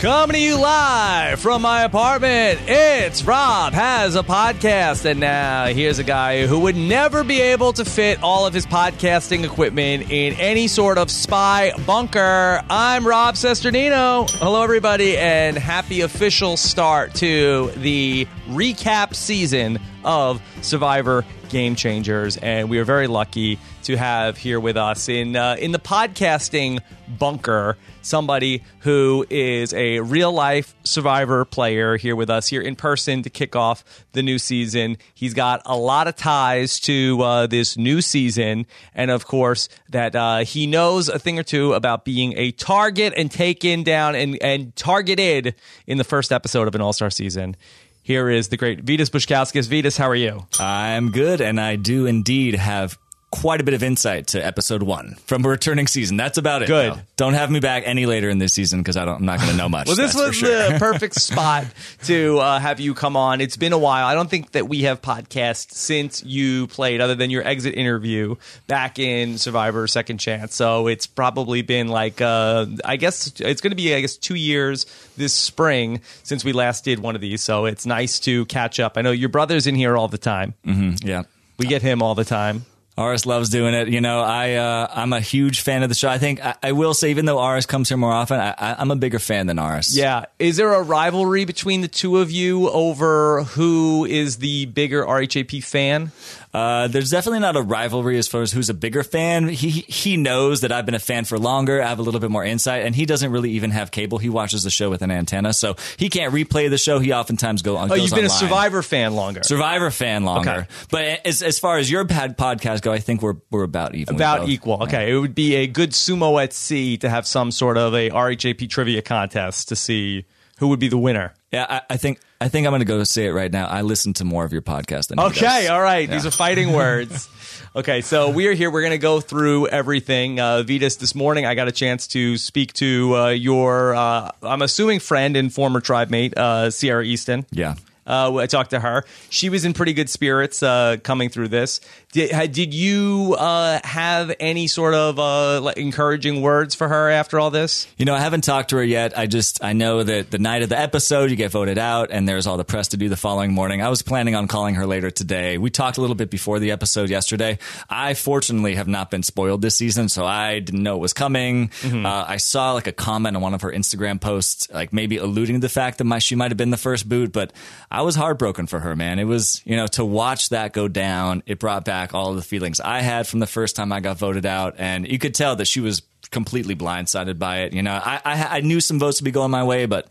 Coming to you live from my apartment, it's Rob Has a Podcast. And now here's a guy who would never be able to fit all of his podcasting equipment in any sort of spy bunker. I'm Rob Cesternino. Hello, everybody, and happy official start to the recap season of Survivor Game Changers. And we are very lucky to have here with us in uh, in the podcasting bunker somebody who is a real life survivor player here with us here in person to kick off the new season he's got a lot of ties to uh, this new season and of course that uh, he knows a thing or two about being a target and taken down and, and targeted in the first episode of an all-star season here is the great Vytas Baskauskas. Vytas, how are you? I'm good, and I do indeed have quite a bit of insight to episode one from a returning season. That's about it. Good. though. Don't have me back any later in this season because I don't. I'm not going to know much. Well, this was sure. the perfect spot to uh, have you come on. It's been a while. I don't think that we have podcast since you played, other than your exit interview back in Survivor Second Chance. So it's probably been like, uh, I guess it's going to be, I guess, two years this spring since we last did one of these. So it's nice to catch up. I know your brother's in here all the time. yeah. We get him all the time. Aras loves doing it. You know, I uh, I'm a huge fan of the show. I think I, I will say, even though Aras comes here more often, I, I'm a bigger fan than Aras. Yeah. Is there a rivalry between the two of you over who is the bigger RHAP fan? Uh, there's definitely not a rivalry as far as who's a bigger fan. He he knows that I've been a fan for longer. I have a little bit more insight, and he doesn't really even have cable. He watches the show with an antenna, so he can't replay the show. He oftentimes go on. Oh, you've been a. Survivor fan longer. Survivor fan longer. Okay. But as, as far as your pad podcast go, I think we're we're about even. About equal. Okay. It would be a good sumo at sea to have some sort of a RHAP trivia contest to see who would be the winner. Yeah, I, I think I think I'm going to go say it right now. I listen to more of your podcast than Okay, all right. These are fighting words. Okay, so we are here. We're going to go through everything. Uh, Vytas, this morning I got a chance to speak to uh, your, uh, I'm assuming, friend and former tribe mate, uh, Sierra Easton. Yeah. Uh, I talked to her. She was in pretty good spirits uh, coming through this. Did, did you uh, have any sort of uh, like encouraging words for her after all this? You know, I haven't talked to her yet. I just I know that the night of the episode you get voted out and there's all the press to do the following morning. I was planning on calling her later today. We talked a little bit before the episode yesterday. I fortunately have not been spoiled this season, so I didn't know it was coming. Uh, I saw like a comment on one of her Instagram posts, like maybe alluding to the fact that my she might have been the first boot, but I was heartbroken for her, man. It was, you know, to watch that go down, it brought back all the feelings I had from the first time I got voted out. And you could tell that she was completely blindsided by it. You know, I, I, I knew some votes would be going my way, but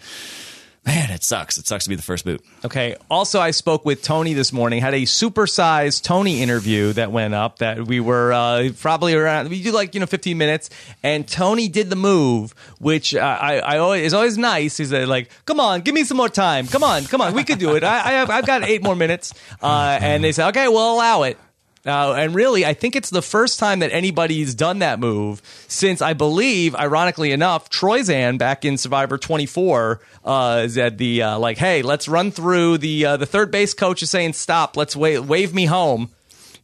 man, it sucks. It sucks to be the first boot. Okay. Also, I spoke with Tony this morning. Had a supersized Tony interview that went up. That we were uh, probably around. We do like you know 15 minutes, and Tony did the move, which uh, I, I always is always nice. He's like, "Come on, give me some more time. Come on, come on, we could do it. I, I have, I've got eight more minutes." Uh, and they said, "Okay, we'll allow it." Uh, and really, I think it's the first time that anybody's done that move since I believe, ironically enough, Troyzan back in Survivor 24 uh, said the uh, like, "Hey, let's run through the uh, the third base coach is saying stop. Let's wave wave me home."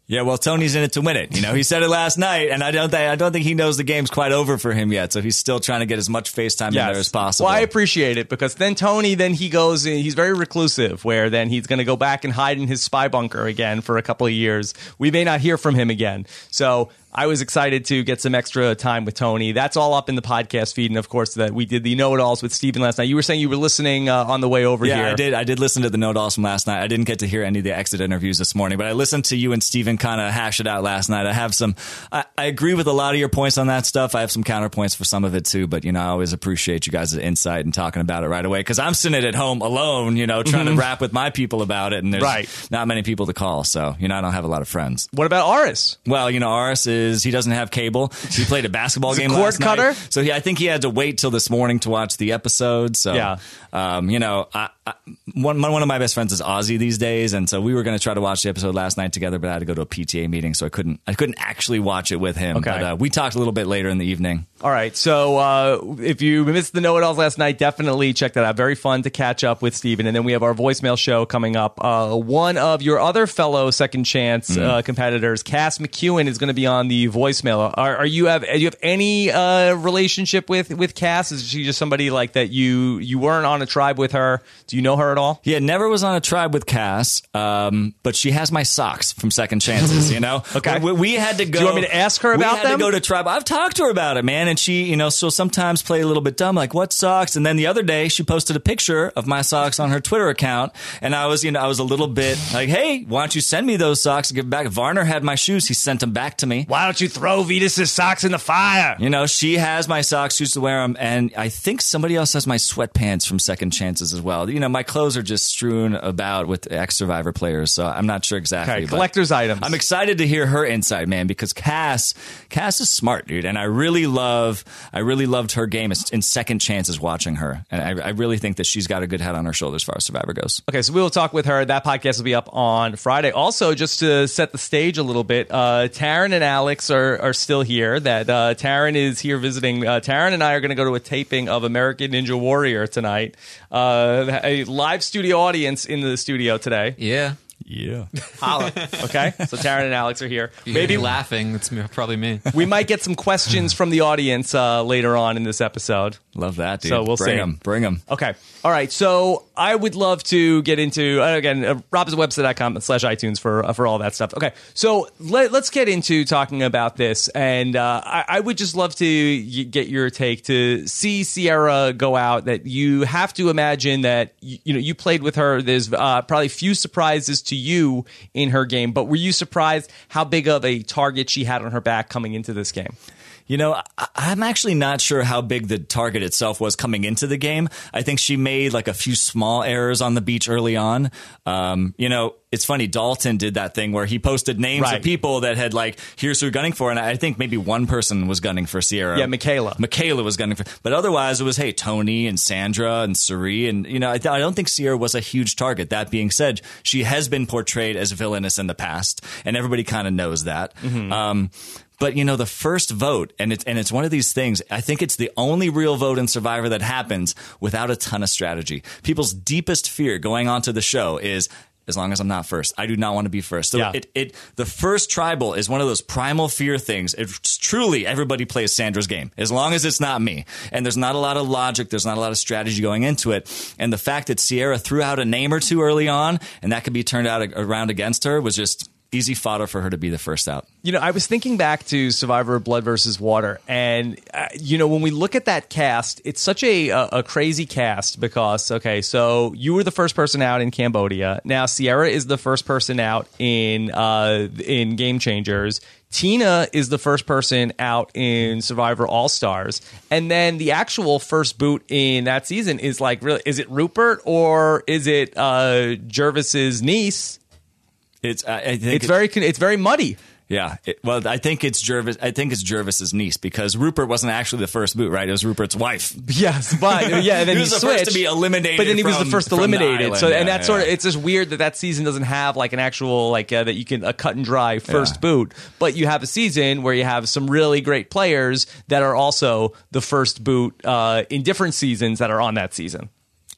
Yeah, well, Tony's in it to win it. You know, he said it last night, and I don't think I don't think he knows the game's quite over for him yet. So he's still trying to get as much face time in there as possible. Well, I appreciate it because then Tony, then he goes, he's very reclusive, where then he's going to go back and hide in his spy bunker again for a couple of years. We may not hear from him again. So I was excited to get some extra time with Tony. That's all up in the podcast feed, and of course that we did the know it alls with Stephen last night. You were saying you were listening uh, on the way over Yeah, here. I did. I did listen to the Know It alls from last night. I didn't get to hear any of the exit interviews this morning, but I listened to you and Stephen kind of hash it out last night. I have some. I, I agree with a lot of your points on that stuff. I have some counterpoints for some of it too, but you know, I always appreciate you guys' insight and talking about it right away because I'm sitting at home alone, you know, trying to rap with my people about it, and there's Right. not many people to call, so you know, I don't have a lot of friends. What about Aras? Well, you know, Aras is he doesn't have cable. He played a basketball game cord last cutter? night, so he, I think he had to wait till this morning to watch the episode. So, Yeah. um, you know, I, one one of my best friends is Aussie these days, and so we were going to try to watch the episode last night together, but I had to go to a PTA meeting, so I couldn't I couldn't actually watch it with him. Okay. But uh, we talked a little bit later in the evening. All right. So uh, if you missed the know it alls last night, definitely check that out. Very fun to catch up with Stephen. And then we have our voicemail show coming up. Uh, one of your other fellow second chance uh, competitors, Kass McQuillen, is going to be on the voicemail. Are, are you have do you have any uh, relationship with with Kass? Is she just somebody like that you you weren't on a tribe with her? Do you know her at all? Yeah, never was on a tribe with Kass, um, but she has my socks from Second Chances. You know, Okay. We, we had to go. Do you want me to ask her we about had them? to go to tribe. I've talked to her about it, man, and she, you know, she'll sometimes play a little bit dumb, like what socks. And then the other day, she posted a picture of my socks on her Twitter account, and I was, you know, I was a little bit like, hey, why don't you send me those socks and give them back? Varner had my shoes; he sent them back to me. Why don't you throw Vytas's socks in the fire? You know, she has my socks, she used to wear them, and I think somebody else has my sweatpants from Second Chances as well. You know, my clothes are just strewn about with ex Survivor players, so I'm not sure exactly. Okay, collector's items. I'm excited to hear her insight, man, because Kass, Kass is smart, dude, and I really love, I really loved her game in Second Chances watching her, and I, I really think that she's got a good head on her shoulders as far as Survivor goes. Okay, so we will talk with her. That podcast will be up on Friday. Also, just to set the stage a little bit, uh, Taryn and Alex are, are still here. That uh, Taryn is here visiting. Uh, Taryn and I are going to go to a taping of American Ninja Warrior tonight. Uh, a live studio audience in the studio today. Yeah. Yeah, Holla. Okay, so Taryn and Alex are here. Maybe Maybe laughing. It's probably me. we might get some questions from the audience uh, later on in this episode. love that, dude. So we'll bring see. them, bring them. Okay. All right. So I would love to get into, uh, again, uh, robhasawebsite.com slash iTunes for, uh, for all that stuff. Okay. So let, let's get into talking about this. And uh, I, I would just love to y- get your take to see Sierra go out that you have to imagine that, you, you know, you played with her. There's uh, probably few surprises to you in her game, but were you surprised how big of a target she had on her back coming into this game? You know, I- I'm actually not sure how big the target itself was coming into the game. I think she made like a few small errors on the beach early on. Um, you know, it's funny. Dalton did that thing where he posted names Right. of people that had like, here's who gunning for. And I think maybe one person was gunning for Sierra. Yeah, Michaela. Michaela was gunning for, but otherwise it was, hey, Tony and Sandra and Suri. And, you know, I, th- I don't think Sierra was a huge target. That being said, she has been portrayed as villainous in the past, and everybody kind of knows that. Um, but you know, the first vote, and it's and it's one of these things. I think it's the only real vote in Survivor that happens without a ton of strategy. People's deepest fear going onto the show is as long as I'm not first. I do not want to be first. So Yeah. it, it the first tribal is one of those primal fear things. It's truly everybody plays Sandra's game as long as it's not me. And there's not a lot of logic. There's not a lot of strategy going into it. And the fact that Sierra threw out a name or two early on, and that could be turned out around against her, was just easy fodder for her to be the first out. You know, I was thinking back to Survivor Blood versus Water, and uh, you know, when we look at that cast, it's such a, a a crazy cast because okay, so you were the first person out in Cambodia. Now Sierra is the first person out in uh, in Game Changers. Tina is the first person out in Survivor All Stars, and then the actual first boot in that season is like, really, is it Rupert or is it uh, Gervase's niece? It's I, I think It's it- very it's very muddy. yeah. It, well, I think it's Gervase. I think it's Gervase's niece because Rupert wasn't actually the first boot, right? It was Rupert's wife. Yes, but yeah, and then He he, was the switched. first to be eliminated But then he was the first from the eliminated. island. so and Yeah, that's sort of it's just weird that that season doesn't have like an actual like uh, that you can a cut and dry first Yeah. boot, but you have a season where you have some really great players that are also the first boot uh, in different seasons that are on that season.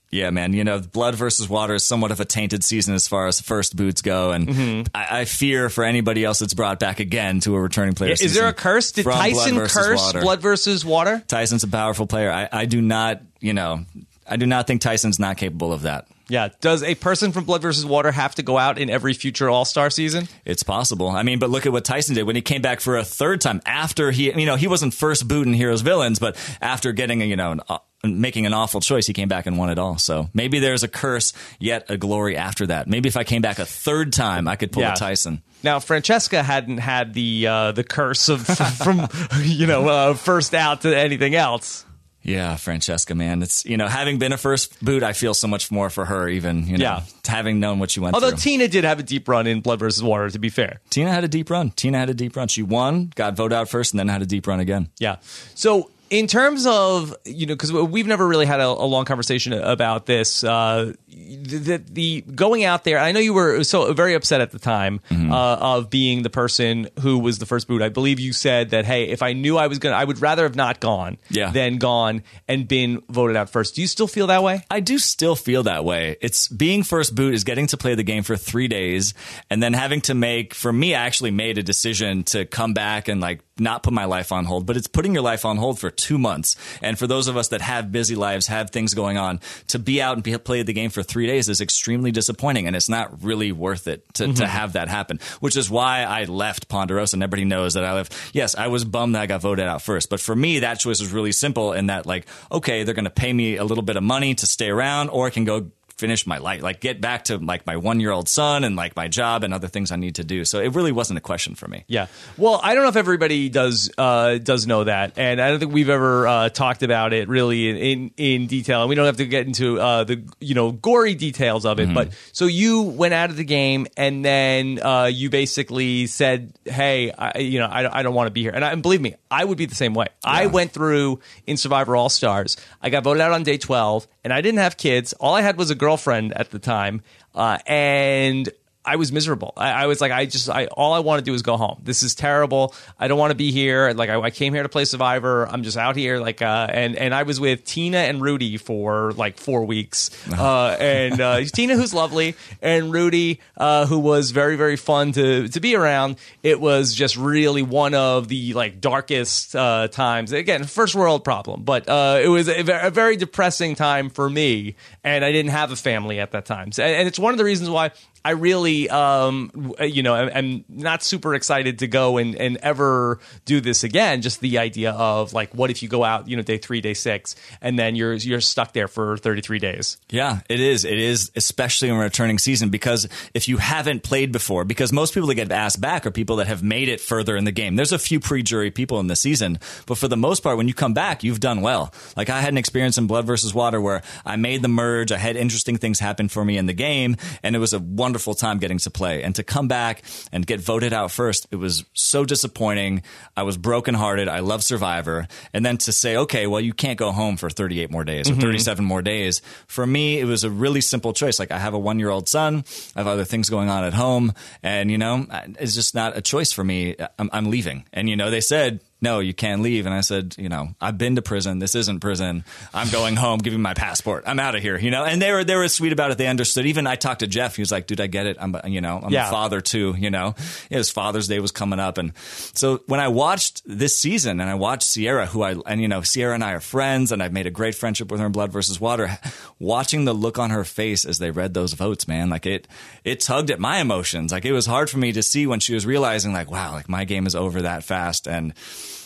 Yeah, man. You know, blood versus water is somewhat of a tainted season as far as first boots go, and Mm-hmm. I, I fear for anybody else that's brought back again to a returning player. Is there a curse? Did from Blood Tyson curse Water. blood versus water? Tyson's a powerful player. I, I do not, you know, I do not think Tyson's not capable of that. Yeah. Does a person from Blood versus Water have to go out in every future All Star season? It's possible. I mean, but look at what Tyson did when he came back for a third time after he, you know, he wasn't first boot in Heroes Villains, but after getting a, you know, an, uh, making an awful choice, he came back and won it all. So maybe there's a curse, yet a glory after that. Maybe if I came back a third time, I could pull Yeah. a Tyson. Now, Francesca hadn't had the uh, the curse of from you know uh, first out to anything else. Yeah, Francesca, man. It's, you know, having been a first boot, I feel so much more for her, even, you know, Yeah. having known what she went through. Although through. Tina did have a deep run in Blood versus Water, to be fair. Tina had a deep run. Tina had a deep run. She won, got voted out first, and then had a deep run again. Yeah. So in terms of you know, because we've never really had a, a long conversation about this. Uh, the, the going out there. I know you were so very upset at the time Mm-hmm. uh, of being the person who was the first boot. I believe you said that hey, if I knew I was gonna, I would rather have not gone Yeah. than gone and been voted out first. Do you still feel that way? I do still feel that way. It's being first boot is getting to play the game for three days and then having to make, for me, I actually made a decision to come back and like not put my life on hold, but it's putting your life on hold for two months. And for those of us that have busy lives, have things going on, to be out and be, play the game for three days is extremely disappointing. And it's not really worth it to, to mm-hmm. have that happen, which is why I left Ponderosa. And everybody knows that I left. Yes, I was bummed that I got voted out first. But for me, that choice was really simple in that, like, okay, they're going to pay me a little bit of money to stay around, or I can go finish my life, like get back to like my one year old son and like my job and other things I need to do. So it really wasn't a question for me. Yeah. Well, I don't know if everybody does uh, does know that, and I don't think we've ever uh, talked about it really in, in in detail. And we don't have to get into uh, the you know gory details of it. But so you went out of the game, and then uh, you basically said, "Hey, I, you know, I, I don't want to be here." And, I, and believe me, I would be the same way. I went through in Survivor All Stars. I got voted out on day twelve, and I didn't have kids. All I had was a girlfriend at the time, uh, and I was miserable. I, I was like, I just, I all I want to do is go home. This is terrible. I don't want to be here. Like, I, I came here to play Survivor. I'm just out here, like, uh, and and I was with Tina and Rudy for like four weeks. Uh, and uh, Tina, who's lovely, and Rudy, uh, who was very very fun to to be around. It was just really one of the like darkest uh, times. Again, first world problem, but uh, it was a, a very depressing time for me, and I didn't have a family at that time. So, and it's one of the reasons why I really, um, you know, am, am not super excited to go and, and ever do this again. Just the idea of like, what if you go out, you know, day three, day six, and then you're you're stuck there for 33 days. Yeah, it is. It is, especially in a returning season, because if you haven't played before, because most people that get asked back are people that have made it further in the game. There's a few pre jury people in the season, but for the most part, when you come back, you've done well. Like I had an experience in Blood versus Water where I made the merge, I had interesting things happen for me in the game, and it was a wonderful time getting to play. And to come back and get voted out first, it was so disappointing. I was brokenhearted. I love Survivor. And then to say, okay, well, you can't go home for 38 more days or mm-hmm. 37 more days. For me, it was a really simple choice. Like I have a one year old son. I have other things going on at home. And, you know, it's just not a choice for me. I'm, I'm leaving. And, you know, they said, no, you can't leave. And I said, you know, I've been to prison. This isn't prison. I'm going home. Give me my passport. I'm out of here. You know, and they were they were sweet about it. They understood. Even I talked to Jeff. He was like, dude, I get it. I'm you know, I'm Yeah. a father too. You know, his Father's Day was coming up, and so when I watched this season and I watched Sierra, who I and you know, Sierra and I are friends, and I've made a great friendship with her in Blood versus Water. Watching the look on her face as they read those votes, man, like it it tugged at my emotions. Like it was hard for me to see when she was realizing, like, wow, like my game is over that fast, and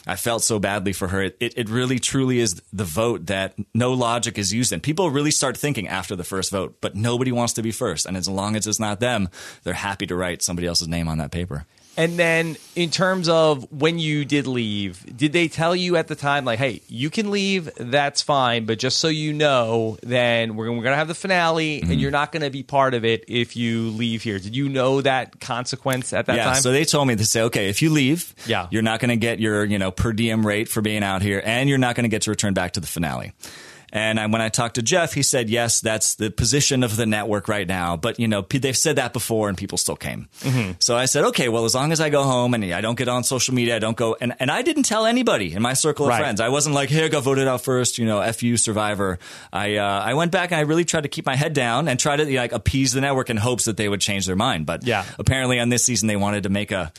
I felt so badly for her. It, it, really truly is the vote that no logic is used in. People really start thinking after the first vote, but nobody wants to be first. And as long as it's not them, they're happy to write somebody else's name on that paper. And then, in terms of when you did leave, did they tell you at the time, like, "Hey, you can leave, that's fine, but just so you know, then we're, we're going to have the finale, Mm-hmm. and you're not going to be part of it if you leave here." Did you know that consequence at that yeah, time? so they told me to say, okay, if you leave, Yeah. you're not going to get your you know per diem rate for being out here, and you're not going to get to return back to the finale. And I, when I talked to Jeff, he said, yes, that's the position of the network right now. But, you know, they've said that before and people still came. Mm-hmm. So I said, okay, well, as long as I go home and I don't get on social media, I don't go, and, and I didn't tell anybody in my circle of Right. friends. I wasn't like, hey, I got voted out first, you know, FU Survivor. I, uh, I went back and I really tried to keep my head down and try to like appease the network in hopes that they would change their mind. But Yeah. apparently on this season, they wanted to make a,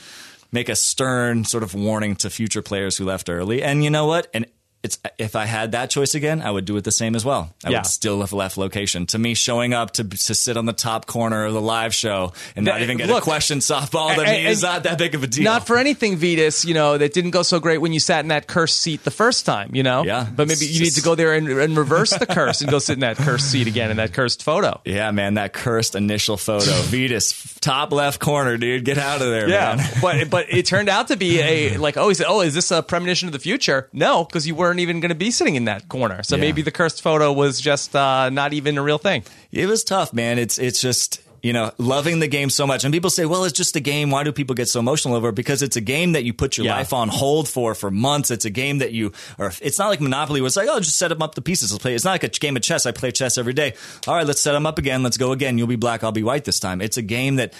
make a stern sort of warning to future players who left early. And you know what? And it's if I had that choice again, I would do it the same as well. I Yeah. would still have left location. To me, showing up to to sit on the top corner of the live show and not That- even get look, a question softball to me is not that big of a deal. Not for anything, Vytas. You know that didn't go so great when you sat in that cursed seat the first time. You know, Yeah. But maybe you need to go there and, and reverse the curse and go sit in that cursed seat again in that cursed photo. yeah, man, that cursed initial photo, Vytas, top left corner, dude, get out of there, Yeah, man. but but it turned out to be a like oh he said oh is this a premonition of the future? No, because you weren't even going to be sitting in that corner. So Yeah. maybe the cursed photo was just uh, not even a real thing. It was tough, man. It's it's just you know, loving the game so much. And people say, well, it's just a game. Why do people get so emotional over it? Because it's a game that you put your Yeah. life on hold for for months. It's a game that you, or it's not like Monopoly where it's like, oh, just set them up the pieces. Let's play. It's not like a game of chess. I play chess every day. All right, let's set them up again. Let's go again. You'll be black. I'll be white this time. It's a game that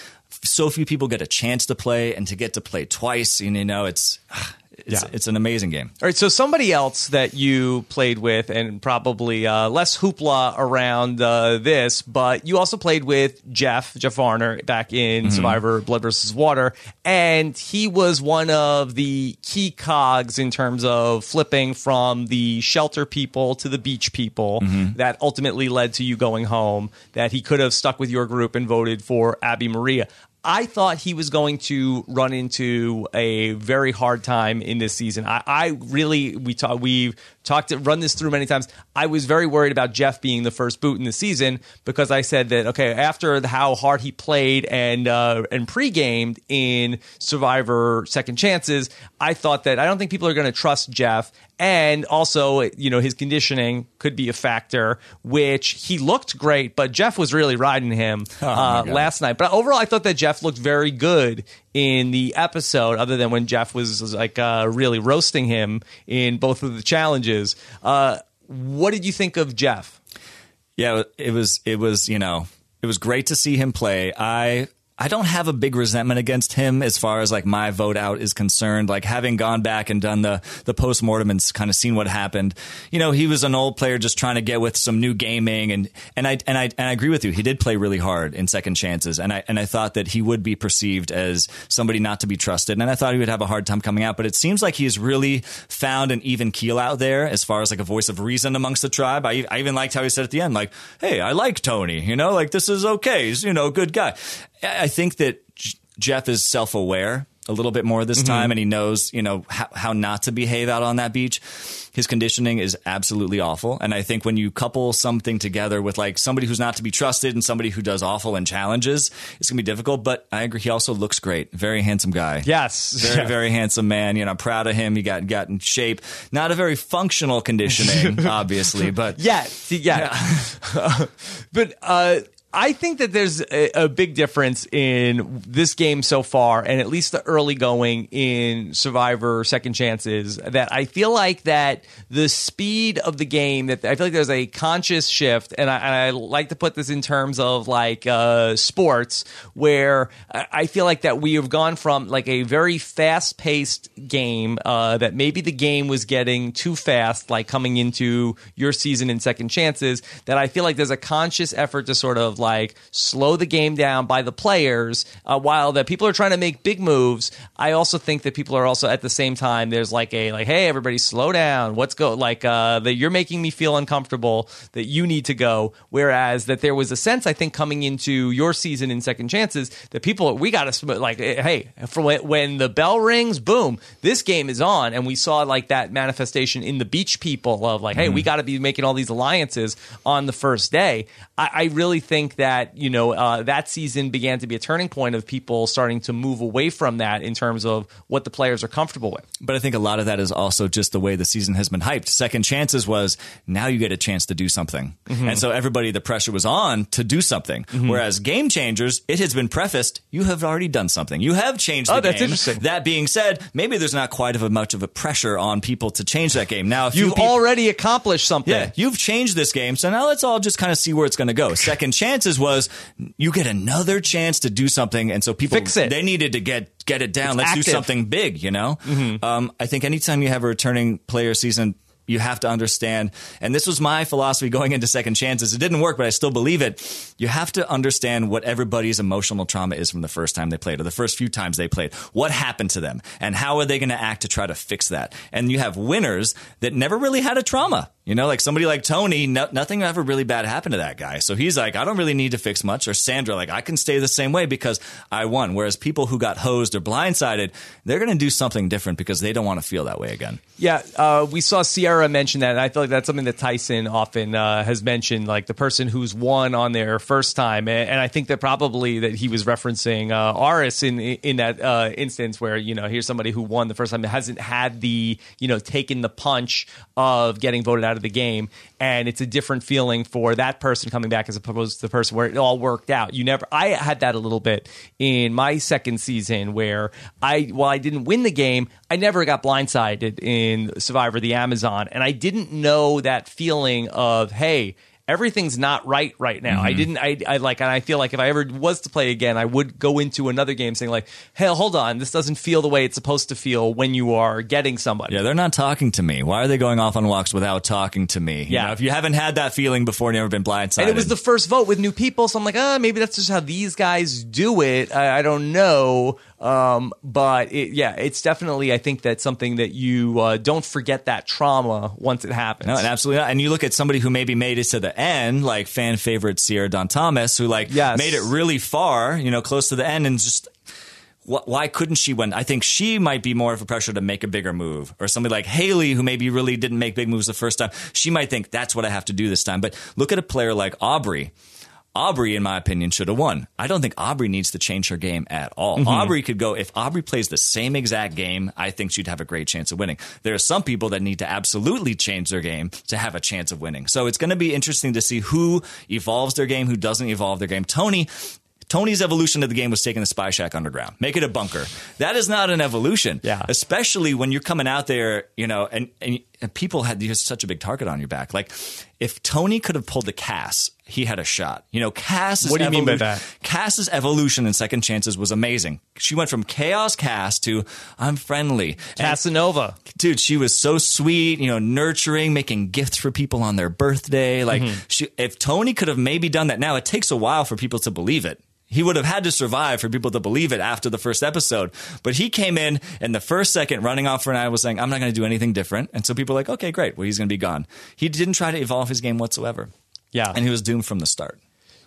so few people get a chance to play and to get to play twice. And, you know, it's, it's, Yeah. it's an amazing game. All right, so somebody else that you played with, and probably uh, less hoopla around uh, this, but you also played with Jeff, Jeff Varner, back in Survivor Blood versus Water, and he was one of the key cogs in terms of flipping from the shelter people to the beach people that ultimately led to you going home, that he could have stuck with your group and voted for Abi-Maria. I thought he was going to run into a very hard time in this season. I, I really we talk we've talked to, run this through many times. I was very worried about Jeff being the first boot in the season because I said that okay after the, how hard he played and uh, and pre-gamed in Survivor Second Chances, I thought that I don't think people are going to trust Jeff. And also, you know, his conditioning could be a factor, which he looked great, but Jeff was really riding him uh, last night. But overall, I thought that Jeff looked very good in the episode, other than when Jeff was like uh, really roasting him in both of the challenges. Uh, what did you think of Jeff? Yeah, it was it was you know it was great to see him play. I I don't have a big resentment against him as far as like my vote out is concerned. Like having gone back and done the the post mortem and kind of seen what happened. You know, he was an old player just trying to get with some new gaming and and I and I and I agree with you. He did play really hard in second chances, and I and I thought that he would be perceived as somebody not to be trusted, and I thought he would have a hard time coming out. But it seems like he's really found an even keel out there as far as like a voice of reason amongst the tribe. I, I even liked how he said at the end, like, "Hey, I like Tony. You know, like this is okay. He's you know a good guy." I I think that Jeff is self aware a little bit more this time, and he knows you know how, how not to behave out on that beach. His conditioning is absolutely awful, and I think when you couple something together with like somebody who's not to be trusted and somebody who does awful and challenges, it's gonna be difficult. But I agree, he also looks great, very handsome guy. Yes, Very, very handsome man. You know, I'm proud of him. He got got in shape. Not a very functional conditioning, obviously, but Yeah, see, yeah. but uh, I think that there's a, a big difference in this game so far, and at least the early going in Survivor Second Chances. That I feel like that the speed of the game. That I feel like there's a conscious shift, and I, and I like to put this in terms of like uh, sports, where I feel like that we have gone from like a very fast paced game uh, that maybe the game was getting too fast, like coming into your season in second chances. That I feel like there's a conscious effort to sort of like slow the game down by the players, uh, while that people are trying to make big moves. I also think that people are also at the same time. There's like a like, hey, everybody, slow down. What's go like uh, that? You're making me feel uncomfortable. That you need to go. Whereas that there was a sense I think coming into your season in second chances that people we got to like hey for when, when the bell rings, boom, this game is on, and we saw like that manifestation in the beach people of like, hey, we got to be making all these alliances on the first day. I, I really think that you know uh, that season began to be a turning point of people starting to move away from that in terms of what the players are comfortable with. But I think a lot of that is also just the way the season has been hyped. Second chances was now you get a chance to do something. Mm-hmm. And so everybody, the pressure was on to do something. Whereas game changers, it has been prefaced, you have already done something. You have changed the Oh, that's game. interesting. That being said, maybe there's not quite of a much of a pressure on people to change that game. Now, You've already accomplished something. yeah, you've changed this game, so now let's all just kind of see where it's going to go. Second chances was you get another chance to do something, and so people Fix it. they needed to get get it down. It's let's active. do something big, you know. Um, I think anytime you have a returning player season. You have to understand, and this was my philosophy going into second chances. It didn't work, but I still believe it. You have to understand what everybody's emotional trauma is from the first time they played or the first few times they played. What happened to them, and how are they going to act to try to fix that? And you have winners that never really had a trauma. You know, like somebody like Tony, no, nothing ever really bad happened to that guy. So he's like, I don't really need to fix much. Or Sandra, like, I can stay the same way because I won. Whereas people who got hosed or blindsided, they're going to do something different because they don't want to feel that way again. Yeah, uh, we saw Sierra mention that, and I feel like that's something that Tyson often uh, has mentioned, like the person who's won on their first time, and, I think that probably that he was referencing uh, Aras in in that uh, instance where you know here's somebody who won the first time hasn't had the you know taken the punch of getting voted out out of the game, and it's a different feeling for that person coming back as opposed to the person where it all worked out. You never. I had that a little bit in my second season where I, while I didn't win the game, I never got blindsided in Survivor the Amazon, and I didn't know that feeling of hey everything's not right right now. Mm-hmm. I didn't. I, I like, and I feel like if I ever was to play again, I would go into another game saying like, "Hey, hold on, this doesn't feel the way it's supposed to feel when you are getting somebody." Yeah, they're not talking to me. Why are they going off on walks without talking to me? You Yeah. know, if you haven't had that feeling before and never been blindsided. And it was the first vote with new people, so I'm like, ah, maybe that's just how these guys do it. I, I don't know, um, but it, yeah, it's definitely. I think that's something that you uh, don't forget that trauma once it happens. No, and absolutely not. And you look at somebody who maybe made it to the end, like fan favorite Sierra Dawn Thomas, who like Yes. made it really far, you know, close to the end, and just why couldn't she win? I think she might be more of a pressure to make a bigger move, or somebody like Hali, who maybe really didn't make big moves the first time. She might think that's what I have to do this time. But look at a player like Aubrey. Aubrey, in my opinion, should have won. I don't think Aubrey needs to change her game at all. Mm-hmm. Aubrey could go, if Aubrey plays the same exact game, I think she'd have a great chance of winning. There are some people that need to absolutely change their game to have a chance of winning. So it's going to be interesting to see who evolves their game, who doesn't evolve their game. Tony, Tony's evolution of the game was taking the Spy Shack underground, make it a bunker. That is not an evolution. Yeah. Especially when you're coming out there, you know, and, and, and people had you have such a big target on your back. Like, if Tony could have pulled the Kass, he had a shot. You know, Kass. What do you mean by that? Kass's evolution in Second Chances was amazing. She went from chaos Kass to I'm friendly. And Casanova. dude, she was so sweet, you know, nurturing, making gifts for people on their birthday. Like, Mm-hmm. she, if Tony could have maybe done that now, it takes a while for people to believe it. He would have had to survive for people to believe it after the first episode. But he came in in the first second, running off for an hour, was saying, I'm not going to do anything different. And so people were like, okay, great. Well, he's going to be gone. He didn't try to evolve his game whatsoever. Yeah. And he was doomed from the start.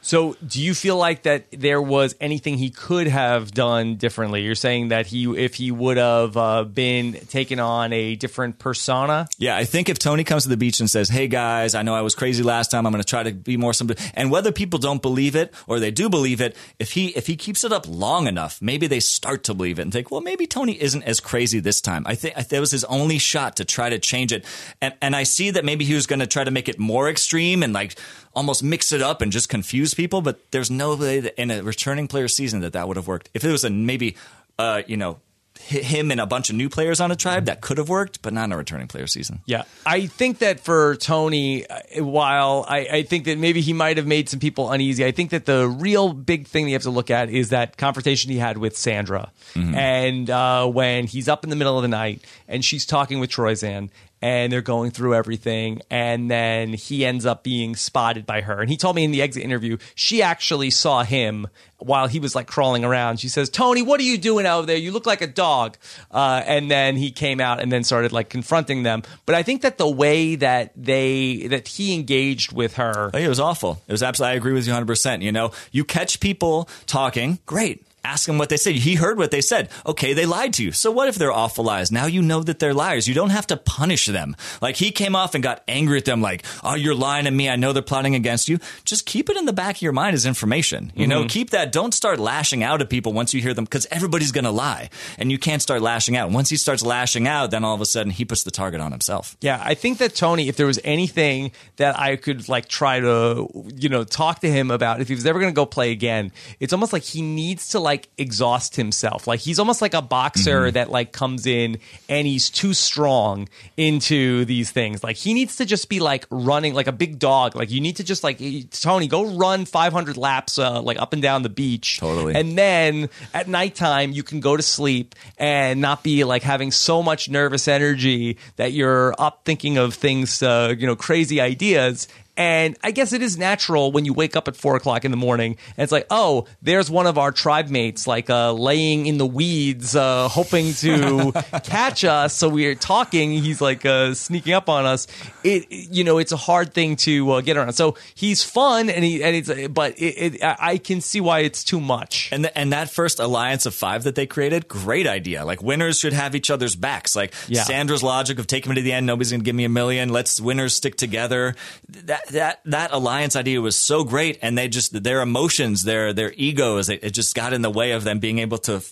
So, do you feel like that there was anything he could have done differently? You're saying that he, if he would have uh, been taken on a different persona, Yeah, I think if Tony comes to the beach and says, "Hey guys, I know I was crazy last time. I'm going to try to be more somebody," and whether people don't believe it or they do believe it, if he if he keeps it up long enough, maybe they start to believe it and think, "Well, maybe Tony isn't as crazy this time." I think that was his only shot to try to change it, and and I see that maybe he was going to try to make it more extreme and like almost mix it up and just confuse people. But there's no way that in a returning player season that that would have worked. If it was a maybe, uh, you know. Him and a bunch of new players on a tribe that could have worked, but not in a returning player season. Yeah, I think that for Tony, uh, while I, I think that maybe he might have made some people uneasy, I think that the real big thing that you have to look at is that confrontation he had with Sandra, and uh, when he's up in the middle of the night and she's talking with Troyzan. And they're going through everything, and then he ends up being spotted by her. And he told me in the exit interview, she actually saw him while he was like crawling around. She says, "Tony, what are you doing out there? You look like a dog." Uh, and then he came out and then started like confronting them. But I think that the way that they that he engaged with her, It was awful. It was absolutely. I agree with you 100. percent You know, you catch people talking. Great. Ask them what they said. He heard what they said. Okay, they lied to you. So what if they're awful lies? Now you know that they're liars. You don't have to punish them. Like he came off and got angry at them. Like, oh, you're lying to me. I know they're plotting against you. Just keep it in the back of your mind as information. You know, mm-hmm. keep that. Don't start lashing out at people once you hear them because everybody's going to lie, and you can't start lashing out. Once he starts lashing out, then all of a sudden he puts the target on himself. Yeah, I think that Tony, if there was anything that I could like try to, you know, talk to him about, if he was ever going to go play again, it's almost like he needs to like exhaust himself. Like he's almost like a boxer that like comes in and he's too strong into these things. Like he needs to just be like running like a big dog. Like you need to just like Tony go run 500 laps uh, like up and down the beach. Totally. And then at nighttime you can go to sleep and not be like having so much nervous energy that you're up thinking of things, uh, you know, crazy ideas. And I guess it is natural when you wake up at four o'clock in the morning and it's like, oh, there's one of our tribe mates, like uh, laying in the weeds, uh, hoping to catch us. So we're talking. He's like uh, sneaking up on us. It, you know, it's a hard thing to uh, get around. So he's fun and he and it's, but it, it, I can see why it's too much. And the, and that first alliance of five that they created, great idea. Like winners should have each other's backs. Like Yeah. Sandra's logic of take him to the end, nobody's gonna give me a million. Let's winners stick together. That that that alliance idea was so great, and they just their emotions, their their egos, it, it just got in the way of them being able to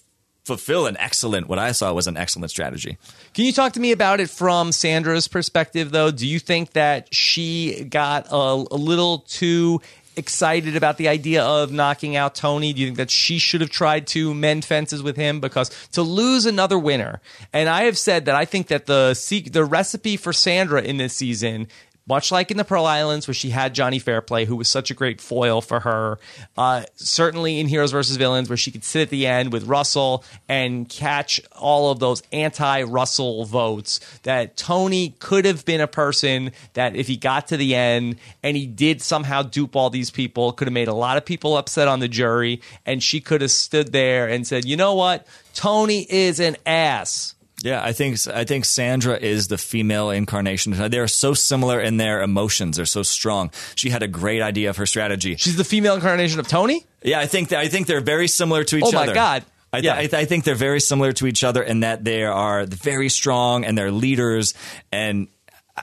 fulfill an excellent, what I saw was an excellent strategy. Can you talk to me about it from Sandra's perspective, though? Do you think that she got a, a little too excited about the idea of knocking out Tony? Do you think that she should have tried to mend fences with him? Because to lose another winner, and I have said that I think that the the recipe for Sandra in this season much like in the Pearl Islands, where she had Johnny Fairplay, who was such a great foil for her. Uh, certainly in Heroes versus Villains, where she could sit at the end with Russell and catch all of those anti Russell votes. That Tony could have been a person that, if he got to the end and he did somehow dupe all these people, could have made a lot of people upset on the jury. And she could have stood there and said, you know what? Tony is an ass. Yeah, I think I think Sandra is the female incarnation. They're so similar in their emotions. They're so strong. She had a great idea of her strategy. She's the female incarnation of Tony. Yeah, I think I think they're very similar to each other. Oh my god! I, yeah. I, I think they're very similar to each other in that they are very strong and they're leaders. And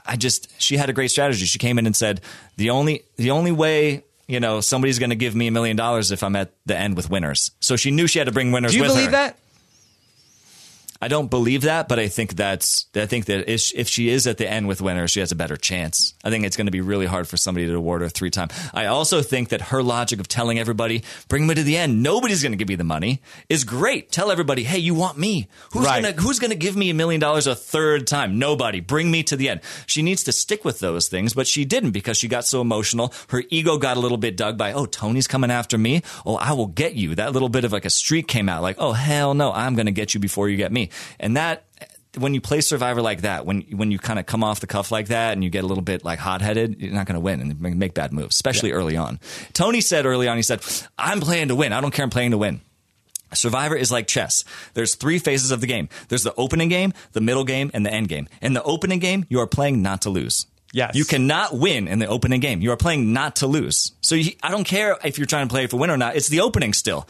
I just she had a great strategy. She came in and said the only the only way you know somebody's going to give me a million dollars if I'm at the end with winners. So she knew she had to bring winners. Do you believe her. that? I don't believe that, but I think that's I think that if she is at the end with winners, she has a better chance. I think it's going to be really hard for somebody to award her three time. I also think that her logic of telling everybody, bring me to the end, nobody's going to give me the money, is great. Tell everybody, hey, you want me? Who's right. gonna Who's going to give me a million dollars a third time? Nobody. Bring me to the end. She needs to stick with those things, but she didn't because she got so emotional. Her ego got a little bit dug by, oh, Tony's coming after me. Oh, I will get you. That little bit of like a streak came out, like, oh hell no, I'm going to get you before you get me. And that when you play Survivor like that, when when you kind of come off the cuff like that, and you get a little bit like hot headed, you're not going to win and make bad moves, especially yeah. early on. Tony said early on, he said, "I'm playing to win. I don't care. I'm playing to win." Survivor is like chess. There's three phases of the game. There's the opening game, the middle game, and the end game. In the opening game, you are playing not to lose. Yes. You cannot win in the opening game. You are playing not to lose. So you, I don't care if you're trying to play for win or not. It's the opening still.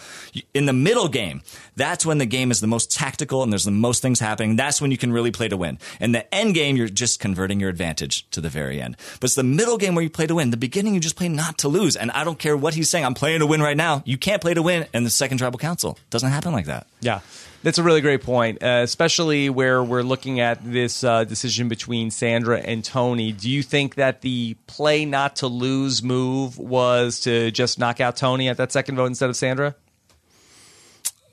In the middle game, that's when the game is the most tactical and there's the most things happening. That's when you can really play to win. In the end game, you're just converting your advantage to the very end. But it's the middle game where you play to win. The beginning, you just play not to lose. And I don't care what he's saying. I'm playing to win right now. You can't play to win in the second tribal council. Doesn't happen like that. Yeah. That's a really great point, uh, especially where we're looking at this uh, decision between Sandra and Tony. Do you think that the play not to lose move was to just knock out Tony at that second vote instead of Sandra?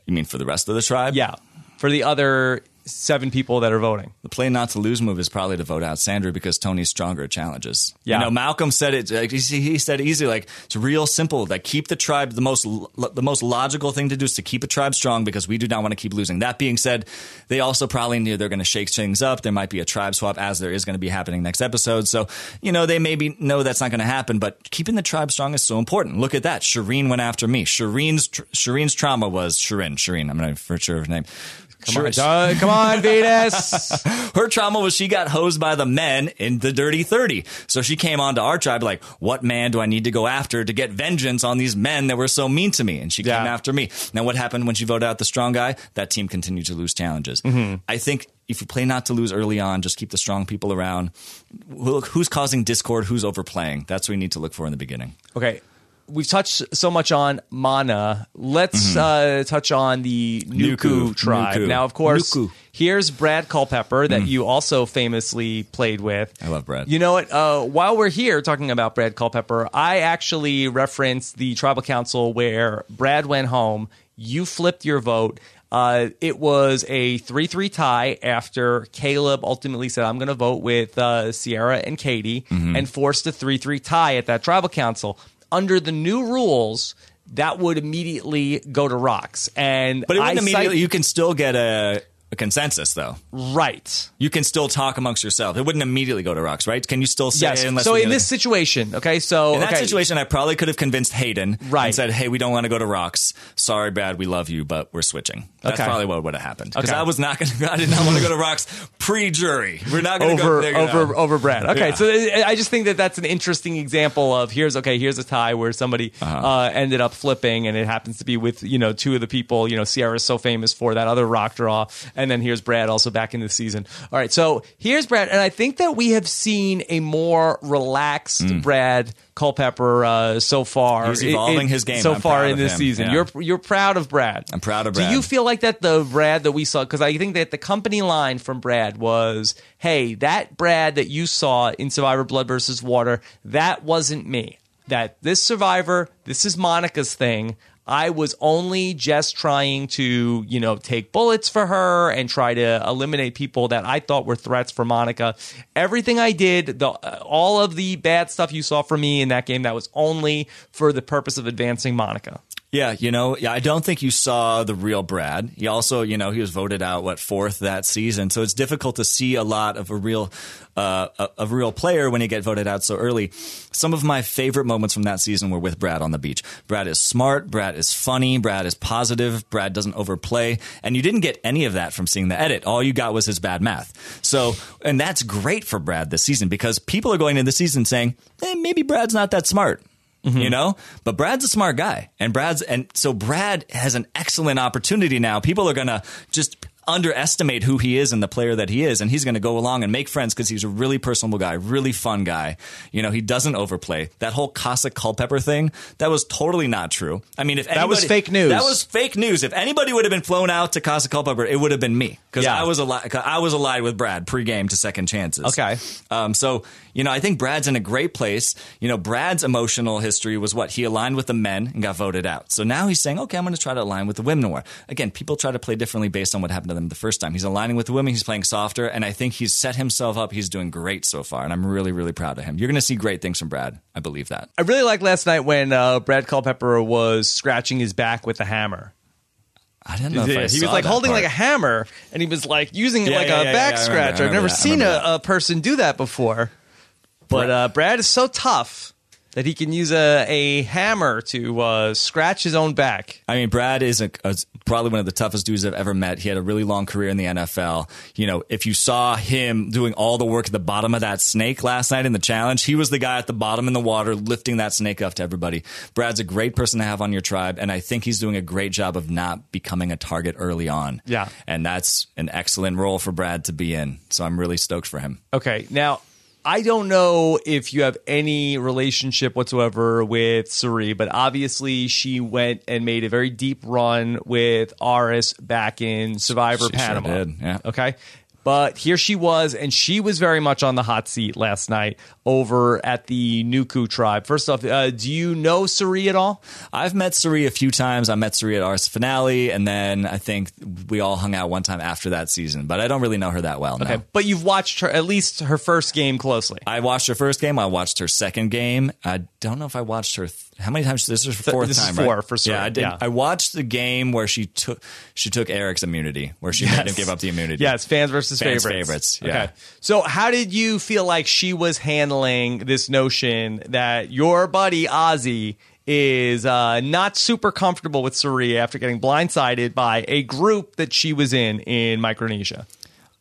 You mean for the rest of the tribe? Yeah. For the other seven people that are voting. The play not to lose move is probably to vote out Sandra because Tony's stronger at challenges. Yeah. You know, Malcolm said it. Like, he said easy. Like it's real simple. Like keep the tribe. The most the most logical thing to do is to keep a tribe strong because we do not want to keep losing. That being said, they also probably knew they're going to shake things up. There might be a tribe swap as there is going to be happening next episode. So you know they maybe know that's not going to happen. But keeping the tribe strong is so important. Look at that. Shirin went after me. Shirin's Shirin's trauma was Shirin. Shirin. I'm not for sure her name. Come sure. on, Doug. Come on, Venus. Her trauma was she got hosed by the men in the Dirty 30. So she came onto our tribe like, what man do I need to go after to get vengeance on these men that were so mean to me? And she yeah. came after me. Now, what happened when she voted out the strong guy? That team continued to lose challenges. Mm-hmm. I think if you play not to lose early on, just keep the strong people around. Who's causing discord? Who's overplaying? That's what we need to look for in the beginning. Okay we've touched so much on Mana. Let's mm-hmm. uh, touch on the Nuku, Nuku tribe. Nuku. Now, of course, Nuku. here's Brad Culpepper that mm. you also famously played with. I love Brad. You know what? Uh, while we're here talking about Brad Culpepper, I actually referenced the tribal council where Brad went home. You flipped your vote. Uh, it was a 3 3 tie after Caleb ultimately said, I'm going to vote with uh, Sierra and Katie, mm-hmm. and forced a 3 3 tie at that tribal council under the new rules, that would immediately go to rocks. And but it wouldn't I immediately. Cite, you can still get a a consensus, though. Right. You can still talk amongst yourself. It wouldn't immediately go to rocks, right? Can you still say? Yes. So in this situation, okay, so in that okay. situation, I probably could have convinced Hayden, right. and said, "Hey, we don't want to go to rocks. Sorry, Brad, we love you, but we're switching." That's okay. probably what would have happened because okay. I was not going. to I did not want to go to rocks pre-jury. We're not going to go there, over over Brad. Okay, yeah. so I just think that that's an interesting example of here's okay, here's a tie where somebody uh-huh. uh, ended up flipping, and it happens to be with you know two of the people. You know, Sierra's so famous for that other rock draw, And then here's Brad also back in the season. All right, so here's Brad, and I think that we have seen a more relaxed Brad Culpepper uh, so far. He's evolving his game. so I'm far in this him. season. Yeah. You're you're proud of Brad. I'm proud of Brad. Do you feel like that the Brad that we saw? Because I think that the company line from Brad was, "Hey, that Brad that you saw in Survivor Blood versus Water, that wasn't me. That this Survivor, this is Monica's thing." I was only just trying to, you know, take bullets for her and try to eliminate people that I thought were threats for Monica. Everything I did, the uh, all of the bad stuff you saw from me in that game, that was only for the purpose of advancing Monica. Yeah, you know, yeah, I don't think you saw the real Brad. He also, you know, he was voted out what fourth that season, so it's difficult to see a lot of a real, uh, a, a real player when you get voted out so early. Some of my favorite moments from that season were with Brad on the beach. Brad is smart, Brad is funny, Brad is positive, Brad doesn't overplay, and you didn't get any of that from seeing the edit. All you got was his bad math. So, and that's great for Brad this season because people are going into the season saying, eh, maybe Brad's not that smart Mm-hmm. you know? But brad's a smart guy. And brad's and so brad has an excellent opportunity now. People are gonna just underestimate who he is and the player that he is and he's gonna go along and make friends because he's a really personable guy really fun guy you know he doesn't overplay that whole Cossack Culpepper thing that was totally not true i mean if That was fake news. that was fake news if anybody would have been flown out to Cossack Culpepper it would have been me because Yeah. i was allied i was allied with brad pre-game to second chances Okay. um, so, you know, I think Brad's in a great place. You know, Brad's emotional history was what? He aligned with the men and got voted out. So now he's saying, okay, I'm going to try to align with the women more. Again, people try to play differently based on what happened to them the first time. He's aligning with the women. He's playing softer. And I think he's set himself up. He's doing great so far. And I'm really, really proud of him. You're going to see great things from Brad. I believe that. I really liked last night when uh, Brad Culpepper was scratching his back with a hammer. I didn't know if I he was like holding part. like a hammer, and he was like using it Yeah, like yeah, a yeah, back yeah, scratcher. I've never that, seen a, a person do that before. But uh, Brad is so tough that he can use a, a hammer to uh, scratch his own back. I mean, Brad is a, a- probably one of the toughest dudes I've ever met. He had a really long career in the NFL. You know, if you saw him doing all the work at the bottom of that snake last night in the challenge, he was the guy at the bottom in the water lifting that snake up to everybody. Brad's a great person to have on your tribe, and I think he's doing a great job of not becoming a target early on. Yeah. And that's an excellent role for Brad to be in. So I'm really stoked for him. Okay, now I don't know if you have any relationship whatsoever with Cirie, but obviously she went and made a very deep run with Aras back in Survivor She sure Panama. did, yeah. Okay. But here she was, and she was very much on the hot seat last night over at the Nuku tribe. First off, uh, do you know Cirie at all? I've met Cirie a few times. I met Cirie at Ars finale, and then I think we all hung out one time after that season. But I don't really know her that well. No. But you've watched her at least her first game closely. I watched her first game. I watched her second game. I don't know if I watched her. Th- how many times? This is her fourth this is time. four right? for Cirie, Yeah, I did. yeah. I watched the game where she took she took Erik's immunity, where she made him give up the immunity. Yes, fans versus Fans' favorites. favorites, yeah. Okay. So, how did you feel like she was handling this notion that your buddy Ozzy is uh, not super comfortable with Cirie after getting blindsided by a group that she was in in Micronesia?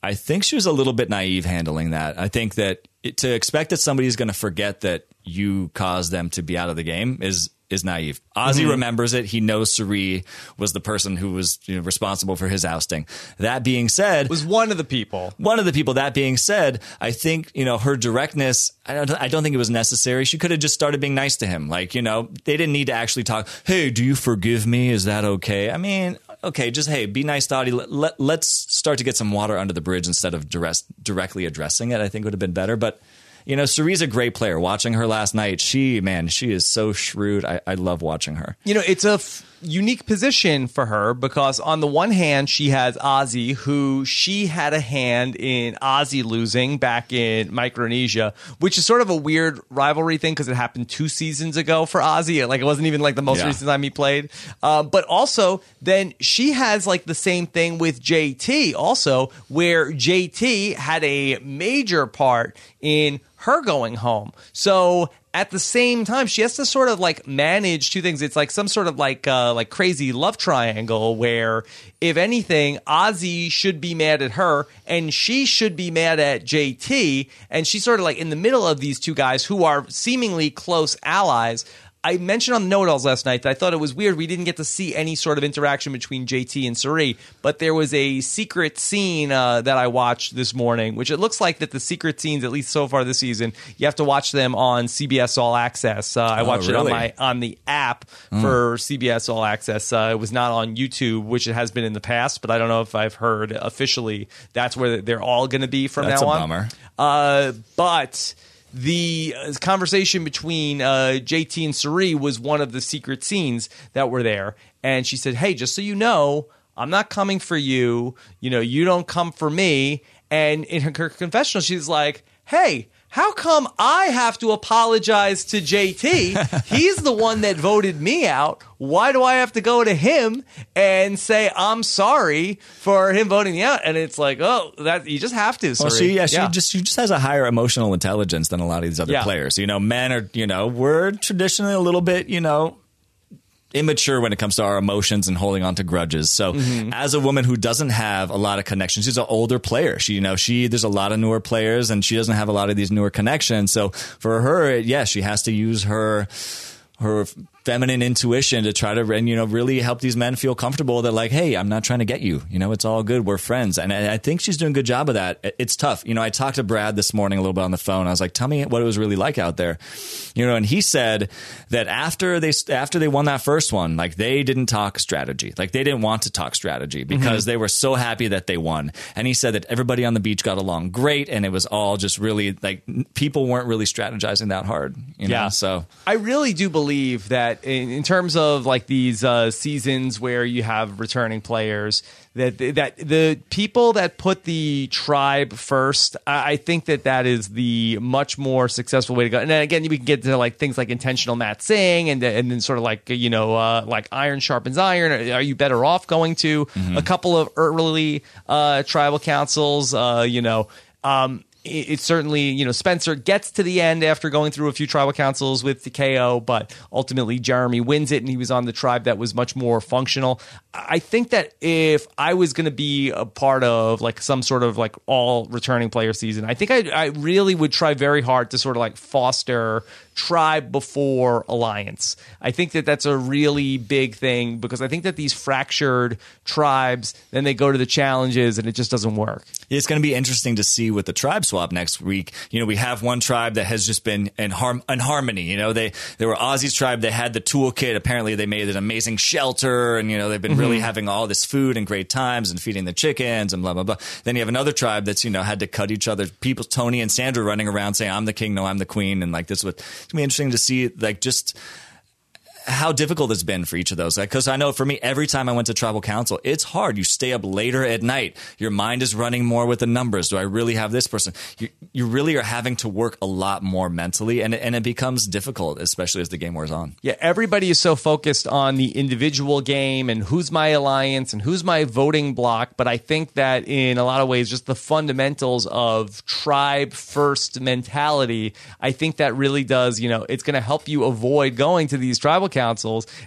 I think she was a little bit naive handling that. I think that it, to expect that somebody's going to forget that you caused them to be out of the game is is naive. Ozzy Mm-hmm. remembers it. He knows Cirie was the person who was you know, responsible for his ousting. That being said, Was one of the people. one of the people. That being said, I think you know her directness. I don't. I don't think it was necessary. She could have just started being nice to him. Like you know, they didn't need to actually talk. Hey, do you forgive me? Is that okay? I mean, okay, just hey, be nice, Dottie. Let, let, let's start to get some water under the bridge instead of direct, directly addressing it. I think would have been better, but. You know, Cirie's a great player. Watching her last night, she, man, she is so shrewd. I, I love watching her. You know, it's a f- unique position for her because on the one hand, she has Ozzy, who she had a hand in Ozzy losing back in Micronesia, which is sort of a weird rivalry thing because it happened two seasons ago for Ozzy. Like it wasn't even like the most Yeah. recent time he played. Uh, but also, then she has like the same thing with JT, also where JT had a major part in her going home. So at the same time, she has to sort of like manage two things. It's like some sort of like uh, like crazy love triangle where, if anything, Ozzy should be mad at her and she should be mad at JT, and she's sort of like in the middle of these two guys who are seemingly close allies. I mentioned on the know-it-alls last night that I thought it was weird we didn't get to see any sort of interaction between JT and Cirie, but there was a secret scene uh, that I watched this morning, which it looks like that the secret scenes, at least so far this season, you have to watch them on CBS All Access. Uh, I Oh, watched it on my on the app for CBS All Access. Uh, it was not on YouTube, which it has been in the past, but I don't know if I've heard officially that's where they're all going to be from That's now a on. bummer. Uh, but the uh, conversation between uh, JT and Cirie was one of the secret scenes that were there. And she said, Hey, just so you know, I'm not coming for you. You know, you don't come for me. And in her confessional, she's like, Hey, how come I have to apologize to JT? He's the one that voted me out. Why do I have to go to him and say I'm sorry for him voting me out? And it's like, oh, that you just have to. Well, Cirie. she yeah, she just she just has a higher emotional intelligence than a lot of these other Yeah. players. You know, men are you know we're traditionally a little bit you know immature when it comes to our emotions and holding on to grudges. So Mm-hmm. as a woman who doesn't have a lot of connections, she's an older player. She, you know, she, there's a lot of newer players and she doesn't have a lot of these newer connections. So for her, yeah, she has to use her, her feminine intuition to try to, and, you know, really help these men feel comfortable that like, hey, I'm not trying to get you. You know, it's all good. We're friends. And I, I think she's doing a good job of that. It's tough. You know, I talked to Brad this morning a little bit on the phone. I was like, tell me what it was really like out there. You know, and he said that after they, after they won that first one, like they didn't talk strategy. Like they didn't want to talk strategy mm-hmm. because they were so happy that they won. And he said that everybody on the beach got along great. And it was all just really like people weren't really strategizing that hard. You know? Yeah. So I really do believe that in, in terms of like these uh, seasons where you have returning players, that that the people that put the tribe first, I I think that that is the much more successful way to go. And then again, we can get to like things like intentional matsing and and then sort of like you know uh, like iron sharpens iron. Are you better off going to a couple of early uh, tribal councils? Uh, you know. Um, it's certainly you know Spencer gets to the end after going through a few tribal councils with Ta Keo, but ultimately Jeremy wins it, and he was on the tribe that was much more functional. I think that if I was going to be a part of like some sort of like all returning player season, I think I, I really would try very hard to sort of like foster tribe before alliance. I think that that's a really big thing because I think that these fractured tribes then they go to the challenges and it just doesn't work. It's going to be interesting to see with the tribe swap next week. You know, we have one tribe that has just been in, harm, in harmony. You know, they they were Ozzy's tribe. They had the toolkit. Apparently, they made an amazing shelter, and you know, they've been really mm-hmm. having all this food and great times and feeding the chickens and blah blah blah. Then you have another tribe that's you know had to cut each other. People, Tony and Sandra, running around saying, "I'm the king, no, I'm the queen," and like this. Would it's gonna be interesting to see like just how difficult it's been for each of those. Because I know for me, every time I went to tribal council, it's hard. You stay up later at night. Your mind is running more with the numbers. Do I really have this person? You, you really are having to work a lot more mentally, and, and it becomes difficult, especially as the game wears on. Yeah, everybody is so focused on the individual game and who's my alliance and who's my voting block. But I think that in a lot of ways, just the fundamentals of tribe first mentality, I think that really does, you know, it's going to help you avoid going to these tribal councils.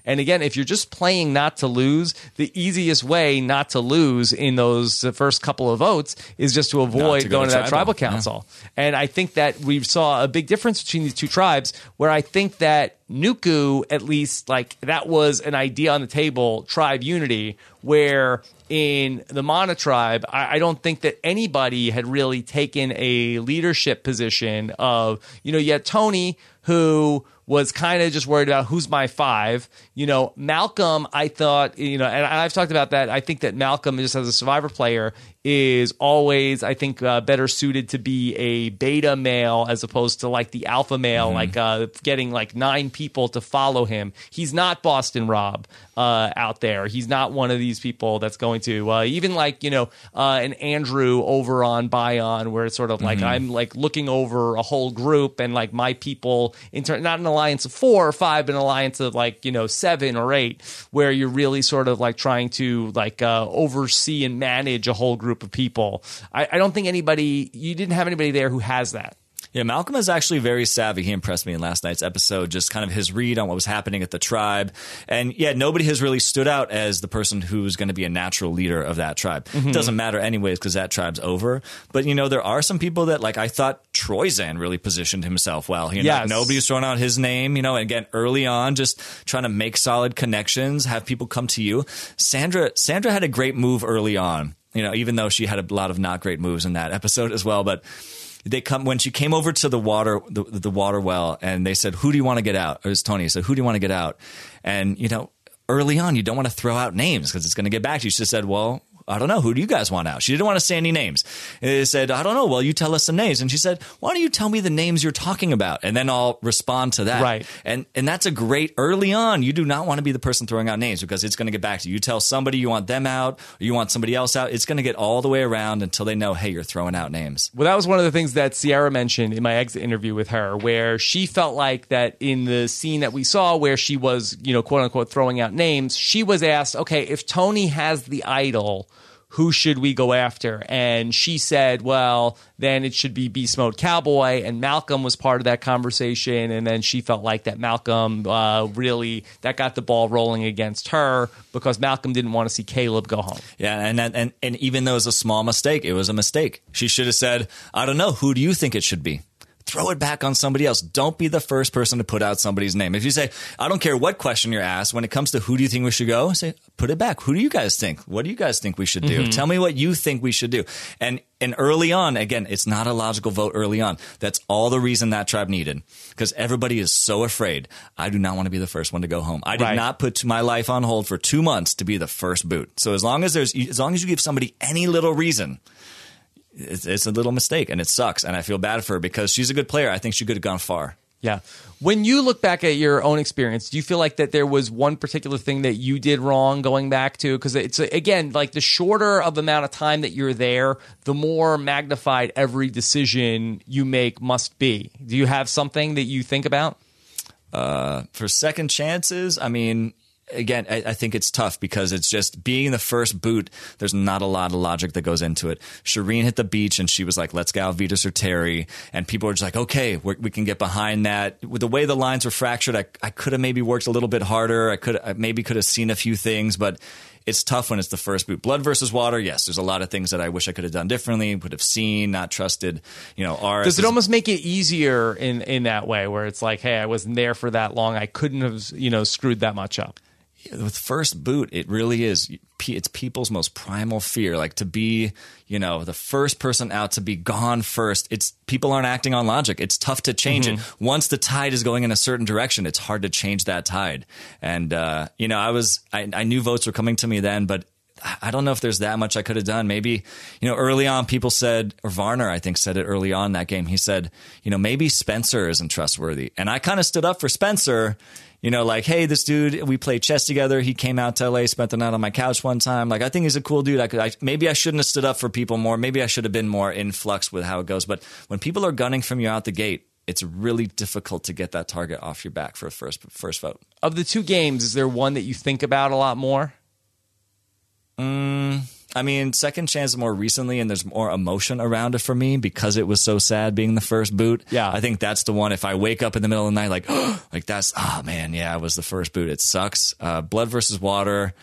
And again, if you're just playing not to lose, the easiest way not to lose in those uh, first couple of votes is just to avoid to go going to to that tribal. tribal council. And I think that we saw a big difference between these two tribes where I think that Nuku, at least, like that was an idea on the table, tribe unity, where in the Mana tribe, I, I don't think that anybody had really taken a leadership position of, you know, you had Tony who was kind of just worried about who's my five. You know, Malcolm, I thought, you know, and I've talked about that. I think that Malcolm, just as a survivor player, is always, I think, uh, better suited to be a beta male as opposed to like the alpha male, like uh, getting like nine people to follow him. He's not Boston Rob uh, out there. He's not one of these people that's going to, uh, even like, you know, uh, an Andrew over on Bayon, where it's sort of like I'm like looking over a whole group and like my people, in turn, not an alliance of four or five, an alliance of like, you know, seven or eight, where you're really sort of like trying to like uh, oversee and manage a whole group of people. I, I don't think anybody, you didn't have anybody there who has that. Yeah, Malcolm is actually very savvy. He impressed me in last night's episode, just kind of his read on what was happening at the tribe. And yeah, nobody has really stood out as the person who's going to be a natural leader of that tribe. Mm-hmm. It doesn't matter anyways because that tribe's over. But you know, there are some people that like I thought Troyzan really positioned himself well. You know, Yes. nobody's throwing out his name. You know, again, early on, just trying to make solid connections, have people come to you. Sandra, Sandra had a great move early on. You know, even though she had a lot of not great moves in that episode as well, but they come when she came over to the water the, the water well and they said who do you want to get out? It was tony. Said who do you want to get out? And you know early on you don't want to throw out names because it's going to get back to you. She said well I don't know. Who do you guys want out? She didn't want to say any names. And they said, I don't know. Well, you tell us some names. And she said, Why don't you tell me the names you're talking about? And then I'll respond to that. Right. And and that's a great early on. You do not want to be the person throwing out names because it's going to get back to you. You tell somebody you want them out, or you want somebody else out. It's going to get all the way around until they know, hey, you're throwing out names. Well, that was one of the things that Sierra mentioned in my exit interview with her, where she felt like that in the scene that we saw where she was, you know, quote unquote, throwing out names, she was asked, okay, if Tony has the idol, who should we go after? And she said, well, then it should be Beast Mode Cowboy. And Malcolm was part of that conversation. And then she felt like that Malcolm uh, really, that got the ball rolling against her because Malcolm didn't want to see Caleb go home. Yeah, and and and even though it was a small mistake, it was a mistake. She should have said, "I don't know. Who do you think it should be?" Throw it back on somebody else. Don't be the first person to put out somebody's name. If you say, "I don't care what question you're asked," when it comes to who do you think we should go, say, "Put it back. Who do you guys think? What do you guys think we should do? Mm-hmm. Tell me what you think we should do." And and early on, again, it's not a logical vote early on. That's all the reason that tribe needed because everybody is so afraid. I do not want to be the first one to go home. I did Right. not put my life on hold for two months to be the first boot. So as long as there's, as long as you give somebody any little reason, it's, it's a little mistake and it sucks. And I feel bad for her because she's a good player. I think she could have gone far. Yeah. When you look back at your own experience, do you feel like that there was one particular thing that you did wrong going back to? Because it's again like the shorter of amount of time that you're there, the more magnified every decision you make must be. Do you have something that you think about? Uh, For second chances, I mean, again, I, I think it's tough because it's just being the first boot. There's not a lot of logic that goes into it. Shirin hit the beach and she was like, "Let's go, Vytas or Terry," and people were just like, "Okay, we can get behind that." With the way the lines were fractured, I, I could have maybe worked a little bit harder. I could I maybe could have seen a few things, but. It's tough when it's the first boot. Blood versus water, yes. There's a lot of things that I wish I could have done differently, would have seen, not trusted. You know, RS Does it is- almost make it easier in in that way where it's like, hey, I wasn't there for that long. I couldn't have you know screwed that much up. With first boot, it really is. It's people's most primal fear, like to be, you know, the first person out to be gone first. It's people aren't acting on logic. It's tough to change it. Once the tide is going in a certain direction, it's hard to change that tide. And uh, you know, I was, I, I knew votes were coming to me then, but. I- I don't know if there's that much I could have done. Maybe, you know, early on, people said, or Varner, I think, said it early on that game. He said, you know, maybe Spencer isn't trustworthy. And I kind of stood up for Spencer you know, like, hey, this dude, we played chess together. He came out to LA, spent the night on my couch one time. Like, I think he's a cool dude. I could, I, maybe I shouldn't have stood up for people more. Maybe I should have been more in flux with how it goes. But when people are gunning from you out the gate, it's really difficult to get that target off your back for a first first vote. Of the two games, is there one that you think about a lot more? Mm. I mean, second chance more recently, and there's more emotion around it for me because it was so sad being the first boot. Yeah. I think that's the one. If I wake up in the middle of the night, like, like that's, oh man, yeah, I was the first boot. It sucks. Uh, Blood versus Water.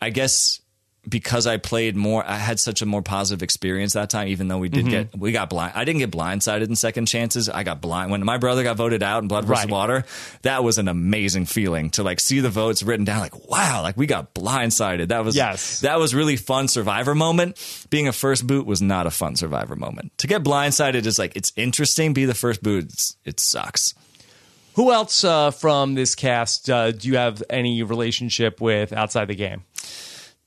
I guess because I played more, I had such a more positive experience that time. Even though we Mm-hmm. did get, we got blind. I didn't get blindsided in second chances. I got blind when my brother got voted out in Blood versus Right. Water. That was an amazing feeling to like see the votes written down. Like, wow, like we got blindsided. That was Yes. that was really fun survivor moment. Being a first boot was not a fun survivor moment. To get blindsided is like it's interesting. Be the first boot, it sucks. Who else uh, from this cast uh, do you have any relationship with outside the game?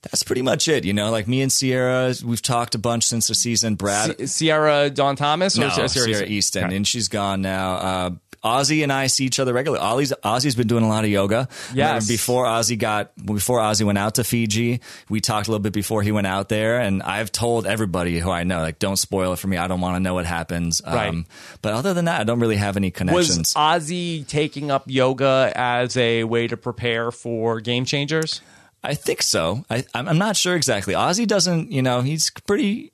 That's pretty much it. You know, like me and Sierra, we've talked a bunch since the season. Brad, Si- Sierra Dawn Thomas or no, Sierra, Sierra, Easton, Okay. and she's gone now. Uh, Ozzy and I see each other regularly. Ollie's, Ozzy's been doing a lot of yoga. Yeah. Before Ozzy got, before Ozzy went out to Fiji, we talked a little bit before he went out there, and I've told everybody who I know, like, don't spoil it for me. I don't want to know what happens. Um, Right. but other than that, I don't really have any connections. Was. Ozzy taking up yoga as a way to prepare for game changers? I think so. I, I'm I'm not sure exactly. Ozzy doesn't, you know, he's pretty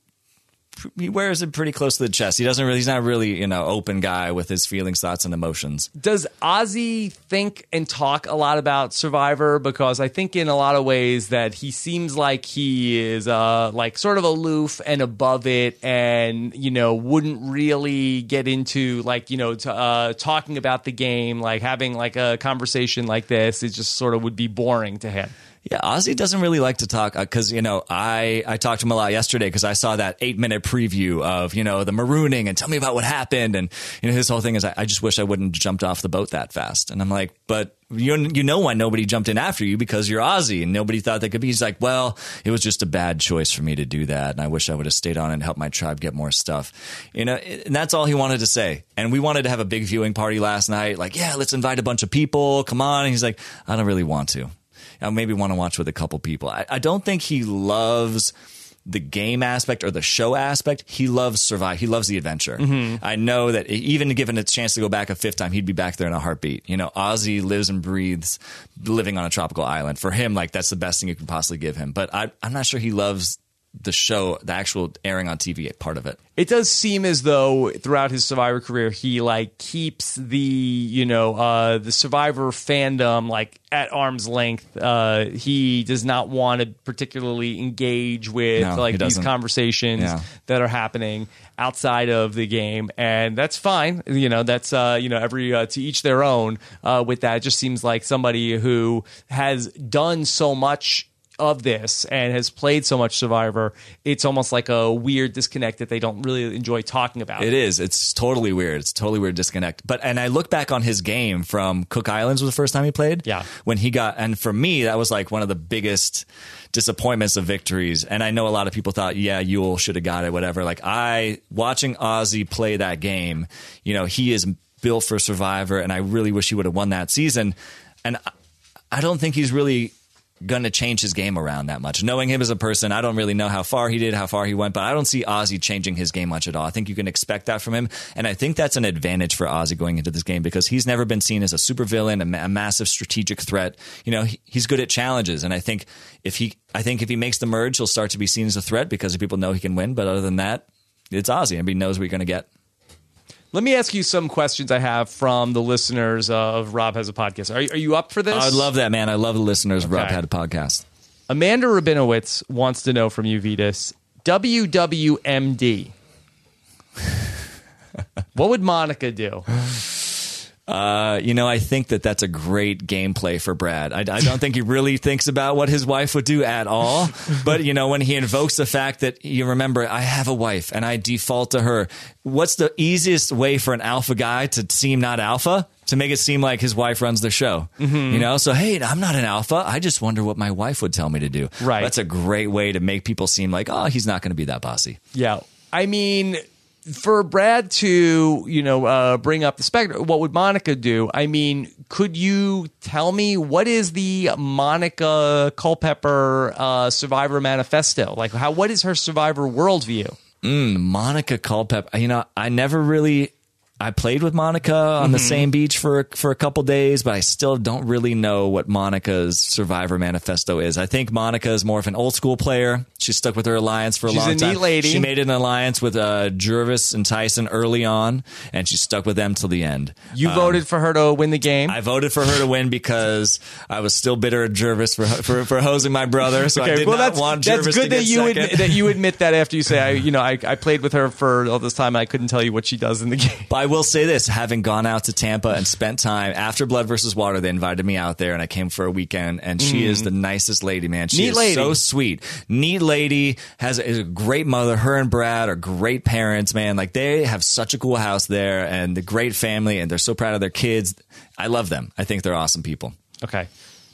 he wears it pretty close to the chest. He doesn't really. He's not really you know open guy with his feelings, thoughts, and emotions. Does Ozzy think and talk a lot about Survivor? Because I think in a lot of ways that he seems like he is uh, like sort of aloof and above it, and you know wouldn't really get into like you know to, uh, talking about the game, like having like a conversation like this. It just sort of would be boring to him. Yeah, Ozzy doesn't really like to talk uh, because you know I I talked to him a lot yesterday because I saw that eight minute preview of you know the marooning and tell me about what happened and you know his whole thing is I, I just wish I wouldn't jumped off the boat that fast and I'm like but you you know why nobody jumped in after you because you're Ozzy and nobody thought that could be. He's like, well, it was just a bad choice for me to do that, and I wish I would have stayed on and helped my tribe get more stuff. You know, and that's all he wanted to say. And we wanted to have a big viewing party last night. Like, yeah, let's invite a bunch of people. Come on. And he's like, I don't really want to. I maybe want to watch with a couple people. I, I don't think he loves the game aspect or the show aspect. He loves survive. He loves the adventure. Mm-hmm. I know that even given a chance to go back a fifth time, he'd be back there in a heartbeat. You know, Ozzy lives and breathes living on a tropical island. For him, like that's the best thing you can possibly give him. But I, I'm not sure he loves the show, the actual airing on TV part of it. It does seem as though throughout his Survivor career, he like keeps the you know uh, the Survivor fandom like at arm's length. Uh, he does not want to particularly engage with No, like these conversations Yeah. that are happening outside of the game, and that's fine. You know, that's uh, you know every uh, to each their own. Uh, with that, it just seems like somebody who has done so much of this and has played so much Survivor, it's almost like a weird disconnect that they don't really enjoy talking about. It is. It's totally weird. It's totally weird disconnect. But and I look back on his game from Cook Islands was the first time he played. Yeah. When he got and for me that was like one of the biggest disappointments of victories. And I know a lot of people thought, yeah, Yul should have got it, whatever. Like I watching Ozzy play that game, you know, he is built for Survivor, and I really wish he would have won that season. And I, I don't think he's really going to change his game around that much. Knowing him as a person, I don't really know how far he did, how far he went, but I don't see Ozzy changing his game much at all. I think you can expect that from him, and I think that's an advantage for Ozzy going into this game because he's never been seen as a supervillain, a, a massive strategic threat. You know, he, he's good at challenges, and I think if he, I think if he makes the merge, he'll start to be seen as a threat because people know he can win. But other than that, it's Ozzy. Everybody knows what you're going to get. Let me ask you some questions I have from the listeners of Rob Has a Podcast. Are, are you up for this? I love that, man. I love the listeners. of Rob Okay. had a podcast. Amanda Rabinowitz wants to know from you, Vytas, WWMD. what would Monica do? Uh, you know, I think that that's a great gameplay for Brad. I, I don't think he really thinks about what his wife would do at all. But, you know, when he invokes the fact that you remember, I have a wife and I default to her, what's the easiest way for an alpha guy to seem not alpha? To make it seem like his wife runs the show. You know, so hey, I'm not an alpha. I just wonder what my wife would tell me to do. Right. That's a great way to make people seem like, oh, he's not going to be that bossy. Yeah. I mean, for Brad to, you know, uh, bring up the specter, what would Monica do? I mean, could you tell me what is the Monica Culpepper uh, Survivor Manifesto? Like, how? What is her Survivor worldview? Monica Culpepper. You know, I never really. I played with Monica on the same beach for for a couple days, but I still don't really know what Monica's Survivor Manifesto is. I think Monica is more of an old school player. She stuck with her alliance for a She's long a time. lady. She made an alliance with uh, Gervase and Tyson early on, and she stuck with them till the end. You voted for her to win the game. I voted for her to win because I was still bitter at Gervase for for, for hosing my brother. So I did not that's want that's good to that get you second. admit, that you admit that after you say I, you know, I, I played with her for all this time. and I couldn't tell you what she does in the game. But I will say this: having gone out to Tampa and spent time after Blood versus Water, they invited me out there, and I came for a weekend. And she is the nicest lady, man. She Mm. Neat is lady. so sweet, neat lady. Has is a great mother. Her and Brad are great parents, man. Like they have such a cool house there, and the great family, and they're so proud of their kids. I love them. I think they're awesome people. Okay.